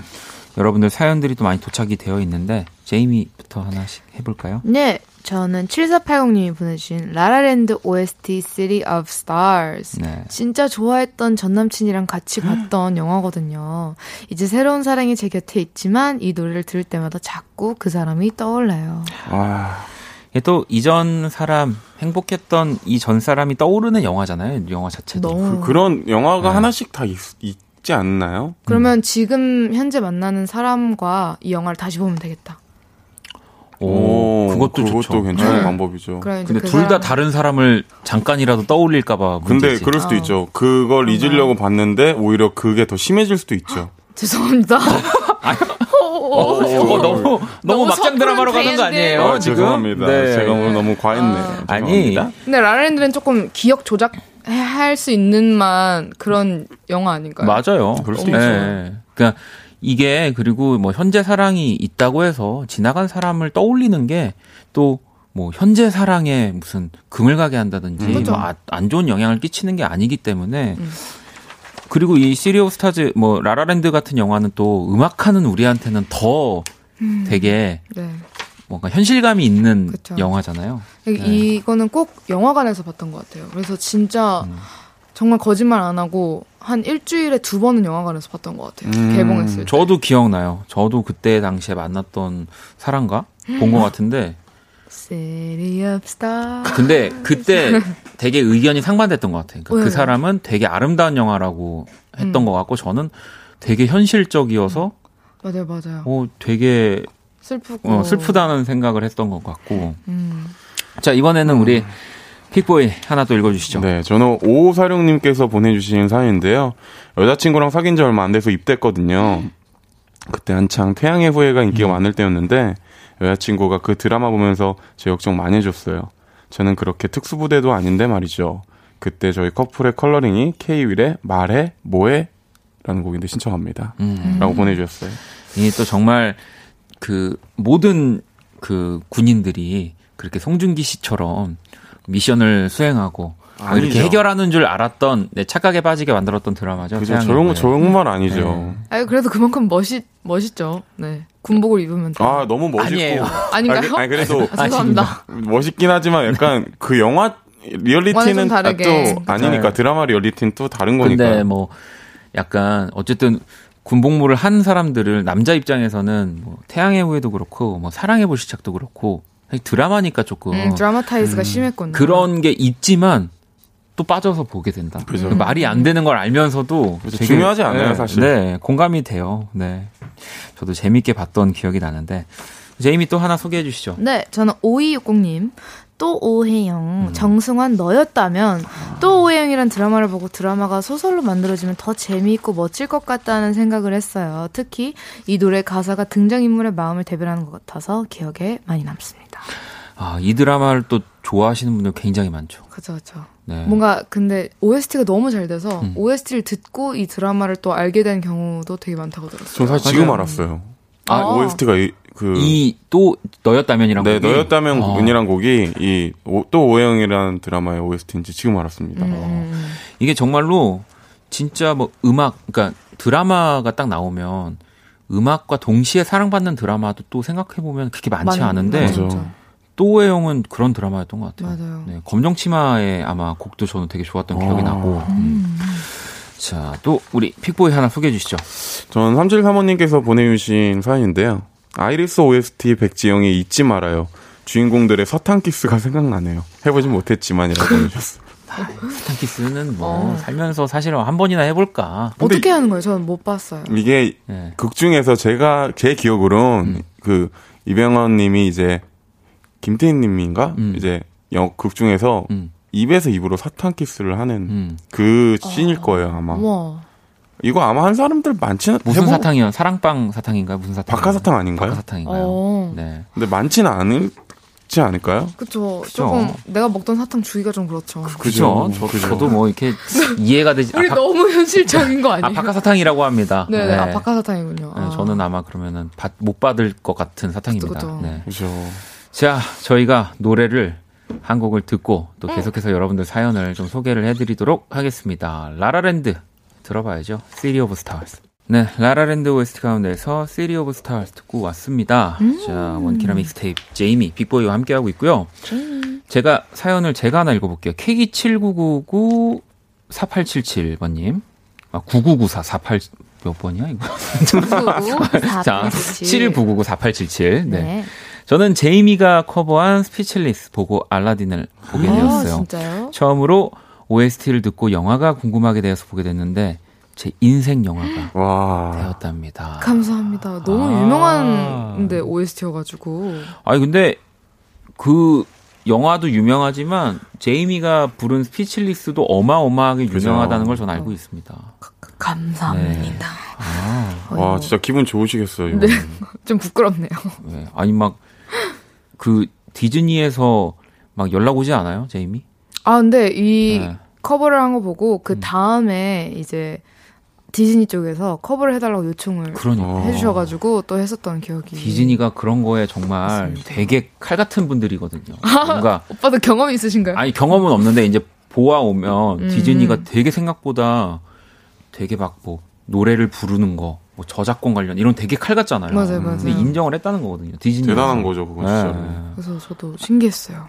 여러분들 사연들이 또 많이 도착이 되어 있는데 제이미부터 하나씩 해볼까요? 네, 저는 7480님이 보내주신 라라랜드 OST City of Stars. 네. 진짜 좋아했던 전 남친이랑 같이 봤던 영화거든요. 이제 새로운 사랑이 제 곁에 있지만 이 노래를 들을 때마다 자꾸 그 사람이 떠올라요. 아, 이게 또 이전 사람 행복했던 이 전 사람이 떠오르는 영화잖아요. 영화 자체도. 너무 그, 런 영화가 네. 하나씩 다 있, 있지 않나요? 그러면 지금 현재 만나는 사람과 이 영화를 다시 보면 되겠다. 오, 그것도, 그것도 좋죠. 괜찮은 네. 방법이죠. 근데 그 둘다 사람- 다른 사람을 잠깐이라도 떠올릴까봐 근데 문제지. 그럴 수도 어. 있죠. 그걸 잊으려고 봤는데 오히려 그게 더 심해질 수도 있죠. 죄송합니다. 어, 어, 너무 너무 막장 드라마로 가는 거 아니에요? 아, 지금? 죄송합니다. 네. 제가 오늘 너무 과했네. 아. 아니. 근데 라라랜드는 조금 기억 조작 할 수 있는 만 그런 영화 아닌가요? 맞아요. 그럴 수도 네. 그러니까 이게 그리고 뭐 현재 사랑이 있다고 해서 지나간 사람을 떠올리는 게또 뭐 현재 사랑에 무슨 금을 가게 한다든지 음. 뭐 아- 안 좋은 영향을 끼치는 게 아니기 때문에 음. 그리고 이 시리오 스타즈 뭐 라라랜드 같은 영화는 또 음악하는 우리한테는 더 되게 네. 뭔가 현실감이 있는 그쵸. 영화잖아요. 이거는 꼭 영화관에서 봤던 것 같아요. 그래서 진짜 음. 정말 거짓말 안 하고 한 일주일에 두 번은 영화관에서 봤던 것 같아요. 음, 개봉했을 때. 저도 기억나요. 저도 그때 당시에 만났던 사람과 본 것 같은데. 근데 그때 되게 의견이 상반됐던 것 같아요. 그러니까 왜? 그 사람은 되게 아름다운 영화라고 했던 음. 것 같고 저는 되게 현실적이어서 맞아요, 맞아요. 어, 되게 슬프고. 어, 슬프다는 생각을 했던 것 같고 음. 자 이번에는 우리 픽보이 하나 또 읽어주시죠. 네, 저는 오사룡님께서 보내주신 사연인데요. 여자친구랑 사귄 지 얼마 안 돼서 입대했거든요. 그때 한창 태양의 후예가 인기가 많을 때였는데 여자친구가 그 드라마 보면서 제 걱정 많이 해줬어요. 저는 그렇게 특수부대도 아닌데 말이죠. 그때 저희 커플의 컬러링이 K-윌의 말해 뭐해 라는 곡인데 신청합니다. 음. 라고 보내주셨어요. 이게 또 정말 그 모든 그 군인들이 그렇게 송중기 씨처럼 미션을 수행하고 뭐 이렇게 아니죠. 해결하는 줄 알았던 네, 착각에 빠지게 만들었던 드라마죠. 그죠. 저런, 후예. 정말 아니죠. 네. 아니 그래도 그만큼 멋있 멋있죠. 네. 군복을 입으면 돼. 아, 너무 멋있고. 아니에요. 아닌가요? 아니, 그래도 아, 죄송합니다. 멋있긴 하지만 약간 그 영화 리얼리티는. 또 아니니까 네. 드라마 리얼리티는 또 다른 거니까. 근데 뭐 약간 어쨌든 군복무를 한 사람들을 남자 입장에서는 뭐 태양의 후예도 그렇고 뭐 사랑의 불시착도 그렇고 사실 드라마니까 조금 음, 드라마타이즈가 심했군요. 그런 게 있지만 또 빠져서 보게 된다. 그죠. 그 말이 안 되는 걸 알면서도 그죠. 되게- 중요하지 않아요, 네, 사실. 네, 공감이 돼요. 네. 저도 재밌게 봤던 기억이 나는데 제이미 또 하나 소개해 주시죠. 네, 저는 5260님. 또 오해영, 음. 정승환 너였다면 또 오해영이란 드라마를 보고 드라마가 소설로 만들어지면 더 재미있고 멋질 것 같다는 생각을 했어요. 특히 이 노래 가사가 등장인물의 마음을 대변하는 것 같아서 기억에 많이 남습니다. 아, 이 드라마를 또 좋아하시는 분들 굉장히 많죠. 그죠, 그죠. 네. 뭔가 근데 OST가 너무 잘 돼서 음. OST를 듣고 이 드라마를 또 알게 된 경우도 되게 많다고 들었어요. 전 사실 지금 맞아요. 알았어요. 아. OST가 이, 그 이 또 너였다면이란 네, 곡이 너였다면 어, 은이란 곡이 이또 오영이라는 드라마의 OST인지 지금 알았습니다. 음, 이게 정말로 진짜 뭐 음악 그러니까 드라마가 딱 나오면 음악과 동시에 사랑받는 드라마도 또 생각해 보면 그렇게 많지 많- 않은데 맞아, 또 오해영은 그런 드라마였던 것 같아요. 맞아요. 네, 검정 치마의 아마 곡도 저는 되게 좋았던 기억이 어. 나고. 음. 자, 또 우리 픽보이 하나 소개해 주시죠. 전 3735님께서 보내주신 사연인데요. 아이리스 OST 백지영의 잊지 말아요. 주인공들의 사탕키스가 생각나네요. 해보진 못했지만이라고 보내주셨어요. 사탕키스는 뭐 어. 살면서 사실은 한 번이나 해볼까. 어떻게 하는 거예요? 저는 못 봤어요. 이게 네. 극 중에서 제가 제 기억으로는 음. 그 이병헌 님이 이제 김태인 님인가 음. 이제 영극 중에서 음, 입에서 입으로 사탕 키스를 하는 음. 그 씬일 거예요 아마. 와. 이거 아마 한 사람들 많지는 무슨 해보- 사탕이요? 사랑빵 사탕인가요? 무슨 사탕? 박하사탕 아닌가요? 박하사탕인가요? 어. 네. 근데 많지는 않지 않을까요? 그쵸. 그쵸. 조금 내가 먹던 사탕 주기가 좀 그렇죠. 그죠. 저, 그죠. 저도 뭐 이렇게 이해가 되지. 우리 아, 너무 현실적인 거 아, 아니에요? 박하사탕이라고 합니다. 네, 네. 아, 박하사탕이군요. 네, 아. 저는 아마 그러면은 받- 못 받을 것 같은 사탕입니다. 그쵸, 그쵸. 네. 그죠. 자, 저희가 노래를 한 곡을 듣고 또 계속해서 여러분들 사연을 좀 소개를 해드리도록 하겠습니다. 라라랜드 들어봐야죠. City of Stars. 네, 라라랜드 OST 가운데서 City of Stars 듣고 왔습니다. 자, 원키라 믹스테이프 제이미 픽보이와 함께하고 있고요. 제가 사연을 제가 하나 읽어볼게요. K7999 4877번님. 아, 9994 48, 몇 번이야, 이거? 자, 7999 4877. 네. 네. 저는 제이미가 커버한 Speechless 보고 알라딘을 보게 아, 되었어요. 진짜요? 처음으로 OST를 듣고 영화가 궁금하게 되어서 보게 됐는데 제 인생 영화가 와. 되었답니다. 감사합니다. 너무 아. 유명한데 OST여가지고. 아니 근데 그 영화도 유명하지만 제이미가 부른 Speechless도 어마어마하게. 유명하다는 걸 저는 알고 있습니다. 감사합니다. 아, 와, 진짜 기분 좋으시겠어요. 네. 좀 부끄럽네요. 네. 아니 막 그 디즈니에서 막 연락 오지 않아요, 제이미? 아, 근데 이 네. 커버를 한 거 보고 음. 그 다음에 이제 디즈니 쪽에서 커버를 해달라고 요청을 그러니까. 어. 해주셔가지고 또 했었던 기억이. 디즈니가 그런 거에 정말 맞습니다. 되게 칼 같은 분들이거든요. 뭔가 오빠도 경험이 있으신가요? 아니 경험은 없는데 이제 보아 오면 음. 디즈니가 되게 생각보다 되게 막 뭐 노래를 부르는 거, 뭐 저작권 관련 이런 되게 칼 같잖아요. 맞아요, 맞아요. 근데 인정을 했다는 거거든요. 디즈니 대단한 거죠, 그건 진짜로. 그래서 저도 신기했어요.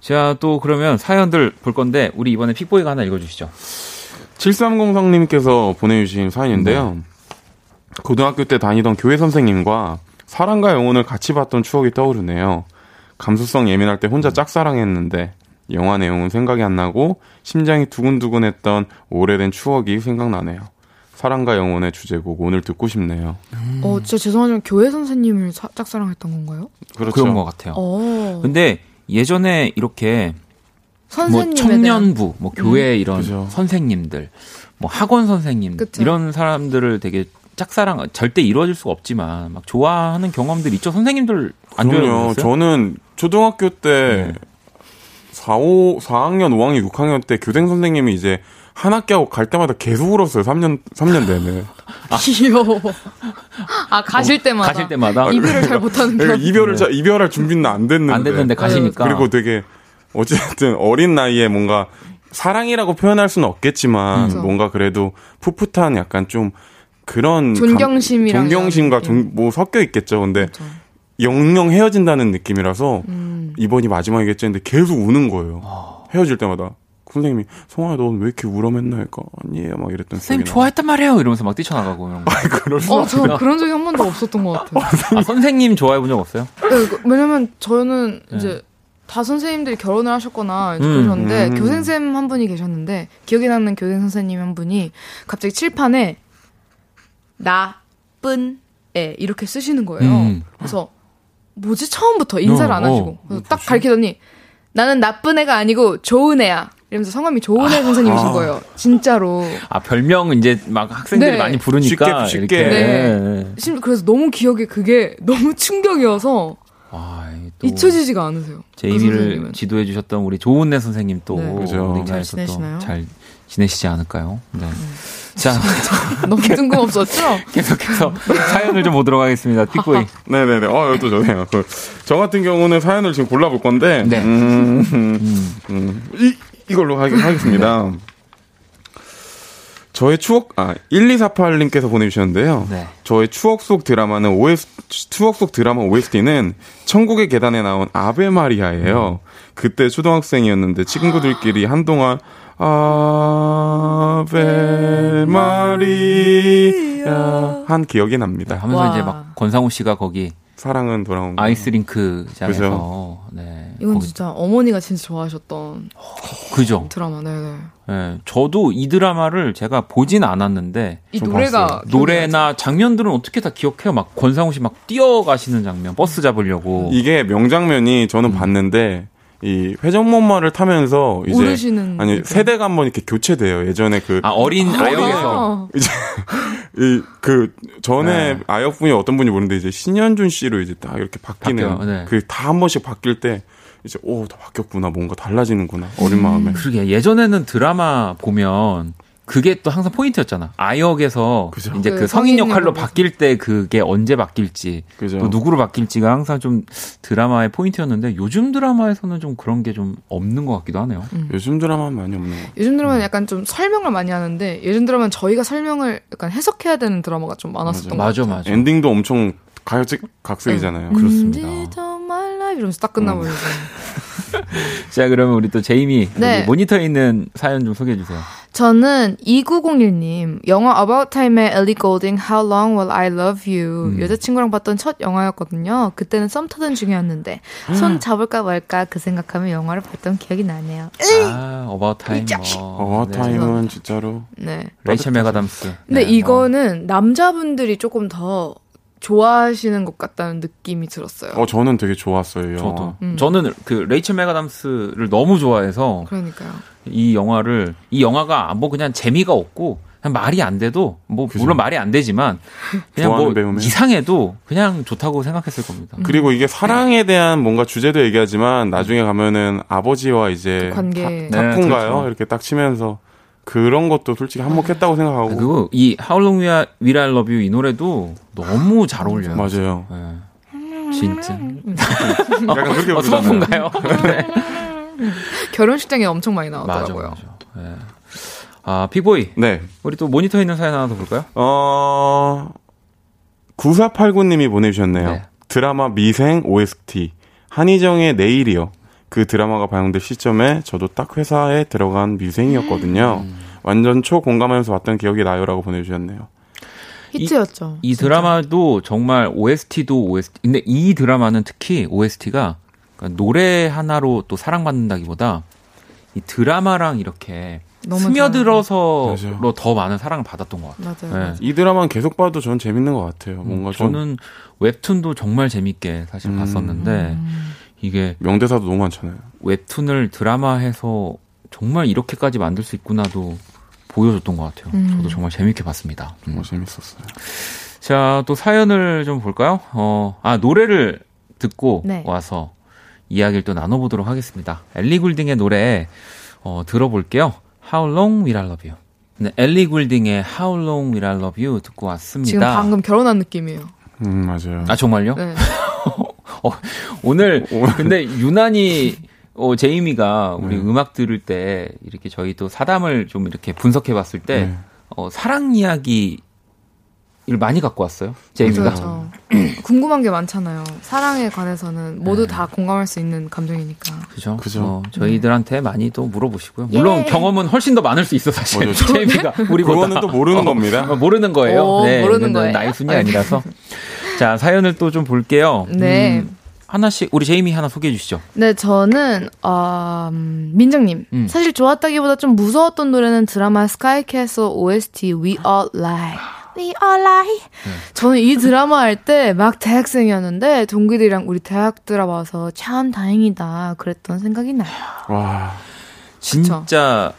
자, 또 그러면 사연들 볼 건데 우리 이번에 픽보이가 하나 읽어 주시죠. 7303님께서 보내주신 사연인데요. 네. 고등학교 때 다니던 교회 선생님과 사랑과 영혼을 같이 봤던 추억이 떠오르네요. 감수성 예민할 때 혼자 짝사랑했는데 영화 내용은 생각이 안 나고 심장이 두근두근했던 오래된 추억이 생각나네요. 사랑과 영혼의 주제곡 오늘 듣고 싶네요. 어, 진짜 죄송하지만 교회 선생님을 사- 짝사랑했던 건가요? 그렇죠. 그런 것 같아요. 어. 근데 예전에 이렇게 뭐 청년부, 뭐 교회 이런 그죠. 선생님들, 뭐 학원 선생님 그쵸. 이런 사람들을 되게 짝사랑 절대 이루어질 수가 없지만 막 좋아하는 경험들 있죠. 선생님들 안. 좋아하셨어요? 저는 초등학교 때 네. 4, 5, 4학년, 5학년, 6학년 때 교생 선생님이 이제 한 학기하고 갈 때마다 계속 울었어요. 3년, 3년 내내. 귀여워. 아 가실 때마다. 가실 때마다 이별을 잘 못하는 네, 편. 이별을, 자- 이별할 준비는 안 됐는데. 안 됐는데 가시니까 그리고 되게, 어쨌든 어린 나이에 뭔가 사랑이라고 표현할 수는 없겠지만, 음. 뭔가 그래도 풋풋한 약간 좀 그런. 존경심이랑 감- 존경심과 좀 뭐 섞여 있겠죠. 근데 그렇죠. 영영 헤어진다는 느낌이라서, 음. 이번이 마지막이겠지 했는데 계속 우는 거예요. 아. 헤어질 때마다. 선생님이, 성아야, 넌 왜 이렇게 울어 맨날? 그러니까, 아니에요. 막 이랬던 선생님 좋아했단 말이에요 이러면서 막 뛰쳐나가고 이런 거. 그럴 수 어, 저 그런 적이 한 번도 없었던 것 같아요. 아, 선생님 좋아해 본 적 없어요? 네, 그- 왜냐면 저는 이제 다 선생님들이 결혼을 하셨거나 음, 그러셨는데 음. 교생쌤 한 분이 계셨는데 기억에 남는 교생 선생님 한 분이 갑자기 칠판에 나쁜 애 이렇게 쓰시는 거예요. 음. 그래서 뭐지 처음부터 인사를 어, 안 하시고 어. 그래서 딱 가르치더니 나는 나쁜 애가 아니고 좋은 애야. 이러면서 성함이 좋은 애 선생님이신 거예요. 진짜로. 아 별명 이제 막 학생들이 네. 많이 부르니까 쉽게, 쉽게. 이렇게. 네. 심 그래서 너무 기억에 그게 너무 충격이어서 아, 잊혀지지가 않으세요. 그 제이미를 선생님은. 지도해 주셨던 우리 조은래 선생님 또 네. 그죠. 링자에서 잘 지내시나요? 또잘 지내시지 않을까요? 네. 자 너무 뜬금없었죠? 계속해서 사연을 좀 보도록 하겠습니다. 픽보이. 네네네. 어, 이것도 좋네요. 그, 저 같은 경우는 사연을 지금 골라볼 건데, 네. 음, 음, 음, 이, 이걸로 하, 하겠습니다. 저의 추억, 아, 1248님께서 보내주셨는데요. 네. 저의 추억 속 드라마는 OS, 추억 속 드라마 OST는 천국의 계단에 나온 아베 마리아예요. 그때 초등학생이었는데 친구들끼리 한동안 아베 마리아 한 기억이 네, 납니다. 하면서 와. 이제 막 권상우 씨가 거기 사랑은 돌아온 거. 아이스링크 장에서 네. 이건 거기- 진짜 어머니가 진짜 좋아하셨던 그죠. 드라마, 네네. 네. 저도 이 드라마를 제가 보진 않았는데 이좀 노래가 노래나 장면들은 어떻게 다 기억해요. 막 권상우 씨 막 뛰어가시는 장면, 버스 잡으려고. 이게 명장면이 저는 봤는데 이 회전목마를 타면서 이제 모르시는 아니. 세대가 한번 이렇게 교체돼요. 예전에 그 아 어린 나죠. 아역에서 이제 이 그 전에 네. 아역 분이 어떤 분이 모르는데 이제 신현준 씨로 이제 딱 이렇게 바뀌는 네. 그다 한 번씩 바뀔 때 이제 오 다 바뀌었구나 뭔가 달라지는구나 어린 마음에 그러게 예전에는 드라마 보면 그게 또 항상 포인트였잖아. 아역에서 그죠. 이제 그그 성인 성인 역할로. 바뀔 때 그게 언제 바뀔지 그죠. 또 누구로 바뀔지가 항상 좀 드라마의 포인트였는데 요즘 드라마에서는 좀 그런 게 좀 없는 것 같기도 하네요. 요즘 드라마는 많이 없는 것 같아요. 요즘 드라마는 약간 좀 설명을 많이 하는데 예전 드라마는 저희가 설명을 약간 해석해야 되는 드라마가 좀 많았었던 것 맞아 같아요. 맞아. 엔딩도 엄청 가요직 각색이잖아요. 그렇습니다. My life 이러면서 딱 끝나버리죠. 자 그러면 우리 또 제이미 네. 모니터에 있는 사연 좀 소개해 주세요. 저는 2901님 영화 About Time의 엘리 굴딩 How Long Will I Love You 음. 여자친구랑 봤던 첫 영화였거든요. 그때는 썸 타던 중이었는데 손 잡을까 말까 그 생각하며 영화를 봤던 기억이 나네요. 아 About Time. About Time은 진짜로 네. 레이첼 맥아담스. 근데 네, 이거는 남자분들이 조금 더 좋아하시는 것 같다는 느낌이 들었어요. 어 저는 되게 좋았어요. 저도 음. 저는 그 레이첼 메가담스를 너무 좋아해서 그러니까요. 이 영화를 이 영화가 뭐 그냥 재미가 없고 그냥 말이 안 돼도 뭐 그죠. 물론 말이 안 되지만 그냥 뭐 좋아하는 배우면. 이상해도 그냥 좋다고 생각했을 겁니다. 그리고 이게 사랑에 대한 뭔가 주제도 얘기하지만 나중에 가면은 아버지와 이제 그 관계. 사- 네? 그렇죠. 이렇게 딱 치면서 그런 것도 솔직히 한몫했다고 생각하고 그리고 이 How Long Will I, Will I Love You 이 노래도 너무 잘 어울려요. 맞아요. 네. 진짜. 약간 그렇게 어, 부르잖아요. 네. 결혼식장에 엄청 많이 맞아, 나왔더라고요. 맞아. 네. 아, 픽보이. 네. 우리 또 모니터에 있는 사연 하나 더 볼까요? 어 9489님이 보내주셨네요. 네. 드라마 미생 OST 한희정의 내일이요. 그 드라마가 방영될 시점에 저도 딱 회사에 들어간 미생이었거든요. 음. 완전 초 공감하면서 봤던 기억이 나요라고 보내주셨네요. 히트였죠. 이 진짜. 드라마도 정말 OST도 OST. 근데 이 드라마는 특히 OST가 그러니까 노래 하나로 또 사랑받는다기보다 이 드라마랑 이렇게 스며들어서로. 더 많은 사랑을 받았던 것 같아요. 맞아요. 네. 이 드라마는 계속 봐도 전 재밌는 것 같아요. 뭔가 좀 저는 웹툰도 정말 재밌게 사실 음. 봤었는데 음. 이게 명대사도 너무 많잖아요. 웹툰을 드라마해서 정말 이렇게까지 만들 수 있구나도 보여줬던 것 같아요. 음. 저도 정말 재밌게 봤습니다. 음. 정말 재밌었어요. 자, 또 사연을 좀 볼까요? 어, 아, 노래를 듣고 네. 와서 이야기를 또 나눠보도록 하겠습니다. 엘리 굴딩의 노래 어, 들어볼게요. How Long Will I Love You. 네, 엘리 굴딩의 How Long Will I Love You 듣고 왔습니다. 지금 방금 결혼한 느낌이에요. 음, 맞아요. 아 정말요? 네. 어, 오늘 근데 유난히 어, 제이미가 우리 네. 음악 들을 때 이렇게 저희 또 사담을 좀 이렇게 분석해 봤을 때 네. 어, 사랑 이야기 를 많이 갖고 왔어요. 제이미가. 그렇죠. 궁금한 게 많잖아요. 사랑에 관해서는 모두 네. 다 공감할 수 있는 감정이니까. 그죠? 그죠. 어, 저희들한테 많이 또 물어보시고요. 물론 경험은 훨씬 더 많을 수 있어 사실. 맞아요. 제이미가 우리보다 그거는 또 모르는 겁니다. 어, 모르는 거예요. 오, 네, 모르는 거예요? 나이 순이 아니라서. 자 사연을 또 좀 볼게요. 네. 음, 하나씩 우리 제이미 하나 소개해 주시죠. 네, 저는 어, 음, 민정님. 음. 사실 좋았다기보다 좀 무서웠던 노래는 드라마 스카이캐슬 OST We All Lie. We All Lie. 저는 이 드라마 할 때 막 대학생이었는데 동기들이랑 우리 대학 들어와서 참 다행이다 그랬던 생각이 나요. 와, 진짜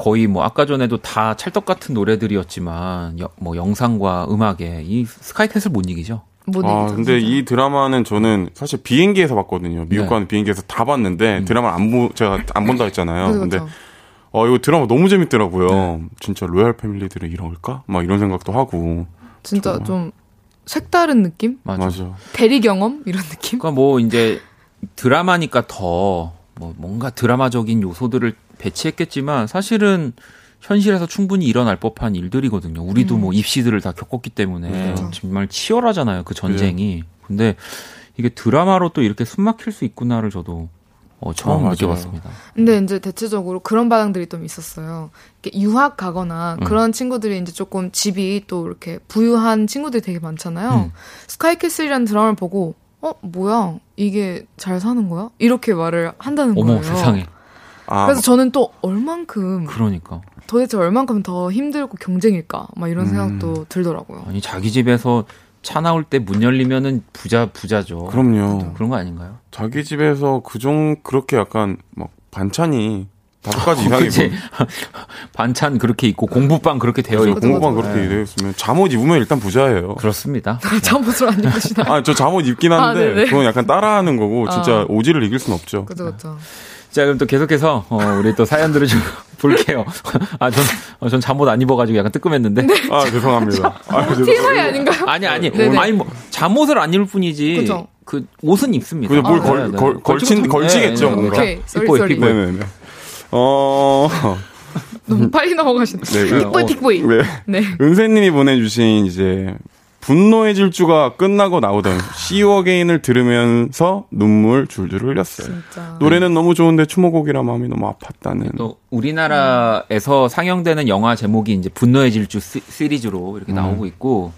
거의 뭐 아까 전에도 다 찰떡 같은 노래들이었지만 여- 뭐 영상과 음악에 이 스카이캐슬 못 이기죠. 못 아, 이기죠, 근데 진짜. 이 드라마는 저는 사실 비행기에서 봤거든요. 미국 네. 가는 비행기에서 다 봤는데 드라마를 안 보, 제가 안 본다 했잖아요. 그죠, 근데 그죠. 어, 이거 드라마 너무 재밌더라고요. 진짜 로얄 패밀리들은 이럴까? 막 이런 생각도 하고. 진짜 정말. 좀 색다른 느낌? 맞아. 맞아. 대리 경험 이런 느낌? 그러니까 뭐 이제 드라마니까 더 뭐 뭔가 드라마적인 요소들을 배치했겠지만 사실은 현실에서 충분히 일어날 법한 일들이거든요. 우리도 음. 뭐 입시들을 다 겪었기 때문에 그렇죠. 정말 치열하잖아요. 그 전쟁이. 근데 이게 드라마로 또 이렇게 숨막힐 수 있구나를 저도 어, 처음 아. 느껴봤습니다. 근데 이제 대체적으로 그런 반응들이 좀 있었어요. 이렇게 유학 가거나 음. 그런 친구들이 이제 조금 집이 또 이렇게 부유한 친구들이 되게 많잖아요. 음. 스카이캐슬이라는 드라마를 보고 어 뭐야 이게 잘 사는 거야? 이렇게 말을 한다는 어머 거예요. 세상에. 아, 그래서 저는 또 얼만큼 그러니까 도대체 얼만큼 더 힘들고 경쟁일까? 막 이런 음. 생각도 들더라고요. 아니 자기 집에서 차 나올 때 문 열리면은 부자 부자죠. 그럼요. 그런 거 아닌가요? 자기 집에서 그종 그렇게 약간 막 반찬이 다섯 가지 이상이고 그치? 반찬 그렇게 있고 공부방 그렇게 되어 있고 공부방. 그렇게 네. 되어 있으면 잠옷 입으면 일단 부자예요. 그렇습니다. 잠옷을 안 입으시나? 아, 저 잠옷 입긴 아, 하는데 네네. 그건 약간 따라하는 거고 진짜 아. 오지를 이길 순 없죠. 그죠 그죠. 자, 그럼 또 계속해서 어, 우리 또 사연들을 좀 볼게요. 아, 전, 어, 전 잠옷 안 입어가지고 약간 뜨끔했는데. 아, 죄송합니다. 아, TMI 죄송합니다. 아닌가요? 아니, 아니, 네네. 아니 뭐 잠옷을 안 입을 뿐이지. 그 옷은 입습니다. 그죠, 뭘 아, 걸- 네, 네. 걸- 걸친- 걸치고 좀- 걸치겠죠, 네, 네, 뭔가. 픽보이. 픽보이. 네네네. 어, 너무 빨리 넘어가시네. 네, 픽보이 어, 픽보이. 네. 네. 은세님이 보내주신 이제 분노의 질주가 끝나고 나오던 See You Again을 들으면서 눈물 줄줄 흘렸어요. 진짜. 노래는 너무 좋은데 추모곡이라 마음이 너무 아팠다는. 또 우리나라에서 상영되는 영화 제목이 이제 분노의 질주 시- 시리즈로 이렇게 나오고 있고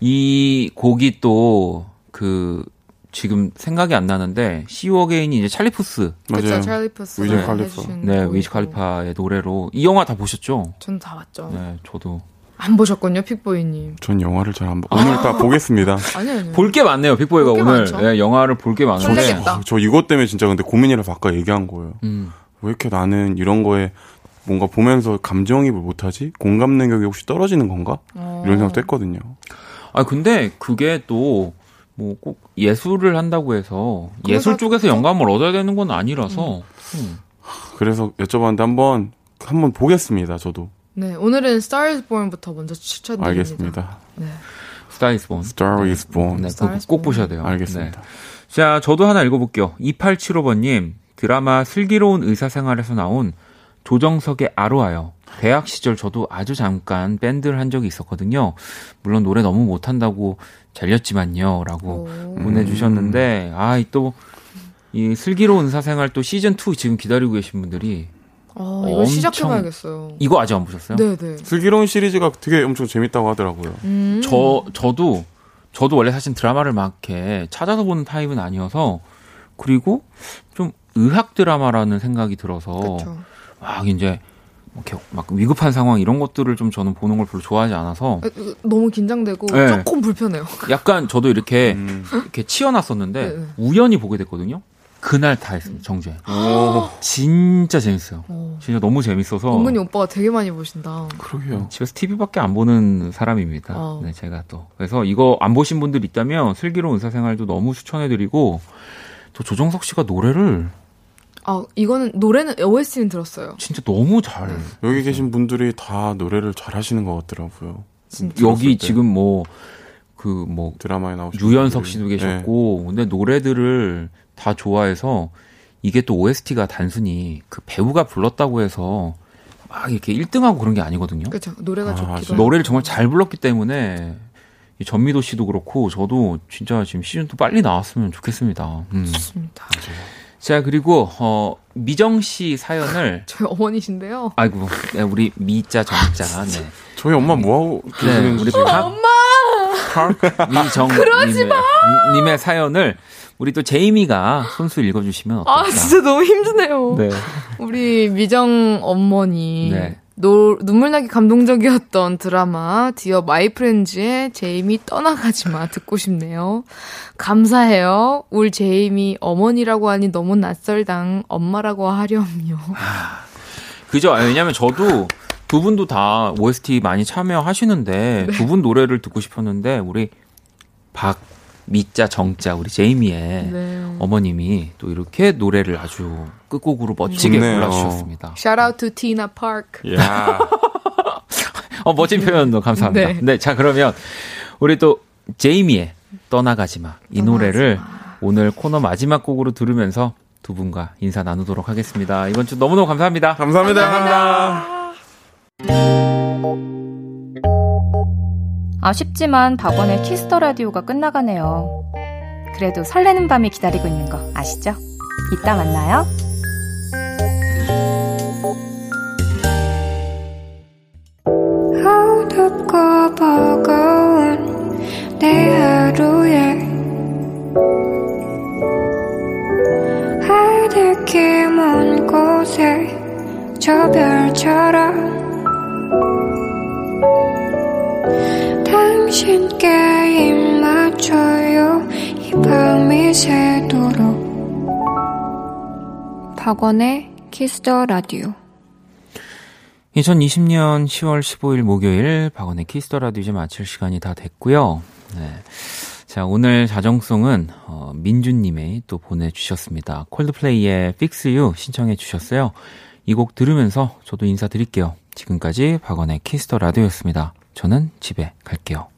이 곡이 또 그 지금 생각이 안 나는데 See You Again이 이제 찰리 푸스 맞아요. 그쵸, 찰리 퍼스 위즈 네. 칼리파. 네. 위즈 칼리파의 노래로 이 영화 다 보셨죠? 저는 다 봤죠. 네 저도 안 보셨군요, 픽보이님. 전 영화를 잘 안 보. 오늘 다 보겠습니다. 아니요, 아니요. 볼게 많네요 픽보이가 볼게 오늘 많죠. 네, 영화를 볼 게 많은데. 아, 저 이것 때문에 진짜 근데 고민이라서 아까 얘기한 거예요. 음. 왜 이렇게 나는 이런 거에 뭔가 보면서 감정이입을 못하지? 공감 능력이 혹시 떨어지는 건가? 어. 이런 생각도 했거든요. 아 근데 그게 또 뭐 꼭 예술을 한다고 해서 예술 쪽에서 영감을 얻어야 되는 건 아니라서 음. 그래서 여쭤봤는데 한번 한번 보겠습니다. 저도 네, 오늘은 Star is Born부터 먼저 추천드립니다. 알겠습니다. 네. Star is Born. 네, Star 꼭, is 꼭 Born. 보셔야 돼요. 알겠습니다. 네. 자, 저도 하나 읽어볼게요. 2875번님, 드라마 슬기로운 의사생활에서 나온 조정석의 아로아요. 대학 시절 저도 아주 잠깐 밴드를 한 적이 있었거든요. 물론 노래 너무 못한다고 잘렸지만요. 라고 오. 보내주셨는데, 아, 이 또, 이 슬기로운 의사생활 또 시즌2 지금 기다리고 계신 분들이, 어, 이거 엄청- 시작해봐야겠어요. 이거 아직 안 보셨어요? 네, 네. 슬기로운 시리즈가 되게 엄청 재밌다고 하더라고요. 음. 저 저도 저도 원래 사실 드라마를 막 이렇게 찾아서 보는 타입은 아니어서 그리고 좀 의학 드라마라는 생각이 들어서 그쵸. 막 이제 이렇게 막 위급한 상황 이런 것들을 좀 저는 보는 걸 별로 좋아하지 않아서 아, 이거 너무 긴장되고 네. 조금 불편해요. 약간 저도 이렇게 음. 이렇게 치어놨었는데 네, 네. 우연히 보게 됐거든요. 그날 다 했습니다. 정주행. 오, 진짜 재밌어요. 어. 진짜 너무 재밌어서 은근히 오빠가 되게 많이 보신다. 그러게요. 집에서 TV밖에 안 보는 사람입니다. 어. 네, 제가 또. 그래서 이거 안 보신 분들 있다면 슬기로운 의사생활도 너무 추천해드리고 또 조정석 씨가 노래를 아, 이거는 노래는 OST는 들었어요. 진짜 너무 잘 여기 계신 분들이 다 노래를 잘 하시는 것 같더라고요. 진짜. 여기 때. 지금 뭐 그뭐 드라마에 나오신 유연석 분들이. 씨도 네. 계셨고 근데 노래들을 다 좋아해서 이게 또 OST가 단순히 그 배우가 불렀다고 해서 막 이렇게 1등하고 그런 게 아니거든요. 그렇죠. 노래가 아, 좋기도. 노래를 정말 잘 불렀기 때문에 이 전미도 씨도 그렇고 저도 진짜 지금 시즌 2 빨리 나왔으면 좋겠습니다. 음. 좋습니다. 자 그리고 어 미정 씨 사연을 저희 어머니신데요. 아이고 네, 우리 미자 정자 네. 저희 엄마 뭐하고 네, 계시는지 우리 지금 박, 미정 님의, 님의 사연을 우리 또 제이미가 손수 읽어주시면 어떨까? 아, 진짜 너무 힘드네요. 네. 우리 미정 어머니. 네. 노, 눈물나게 감동적이었던 드라마 Dear My Friends의 제이미 떠나가지 마 듣고 싶네요. 감사해요. 울 제이미 어머니라고 하니 너무 낯설당 엄마라고 하렴요. 그죠? 아, 왜냐면 저도 두 분도 다 OST 많이 참여하시는데 두분 노래를 듣고 싶었는데 우리 박 미자 정자 우리 제이미의 네. 어머님이 또 이렇게 노래를 아주 끝곡으로 멋지게 좋네요. 불러주셨습니다. Shout out to Tina Park. 야 어, 멋진 표현도 감사합니다. 네. 네. 자, 그러면 우리 또 제이미의 떠나가지 마. 이 노래를 오늘 코너 마지막 곡으로 들으면서 두 분과 인사 나누도록 하겠습니다. 이번 주 너무너무 감사합니다. 감사합니다. 감사합니다. 아쉽지만 박원의 Kiss the Radio가 끝나가네요. 그래도 설레는 밤이 기다리고 있는 거 아시죠? 이따 만나요. 저 별처럼 당신께 입 맞춰요 이 밤이 새도록 박원의 Kiss the Radio 2020년 10월 15일 목요일 박원의 Kiss the Radio 이제 마칠 시간이 다 됐고요. 네. 자, 오늘 자정송은 어, 민주님이 또 보내주셨습니다. 콜드플레이의 Fix You 신청해 주셨어요. 이 곡 들으면서 저도 인사드릴게요. 지금까지 박원의 Kiss the Radio였습니다. 저는 집에 갈게요.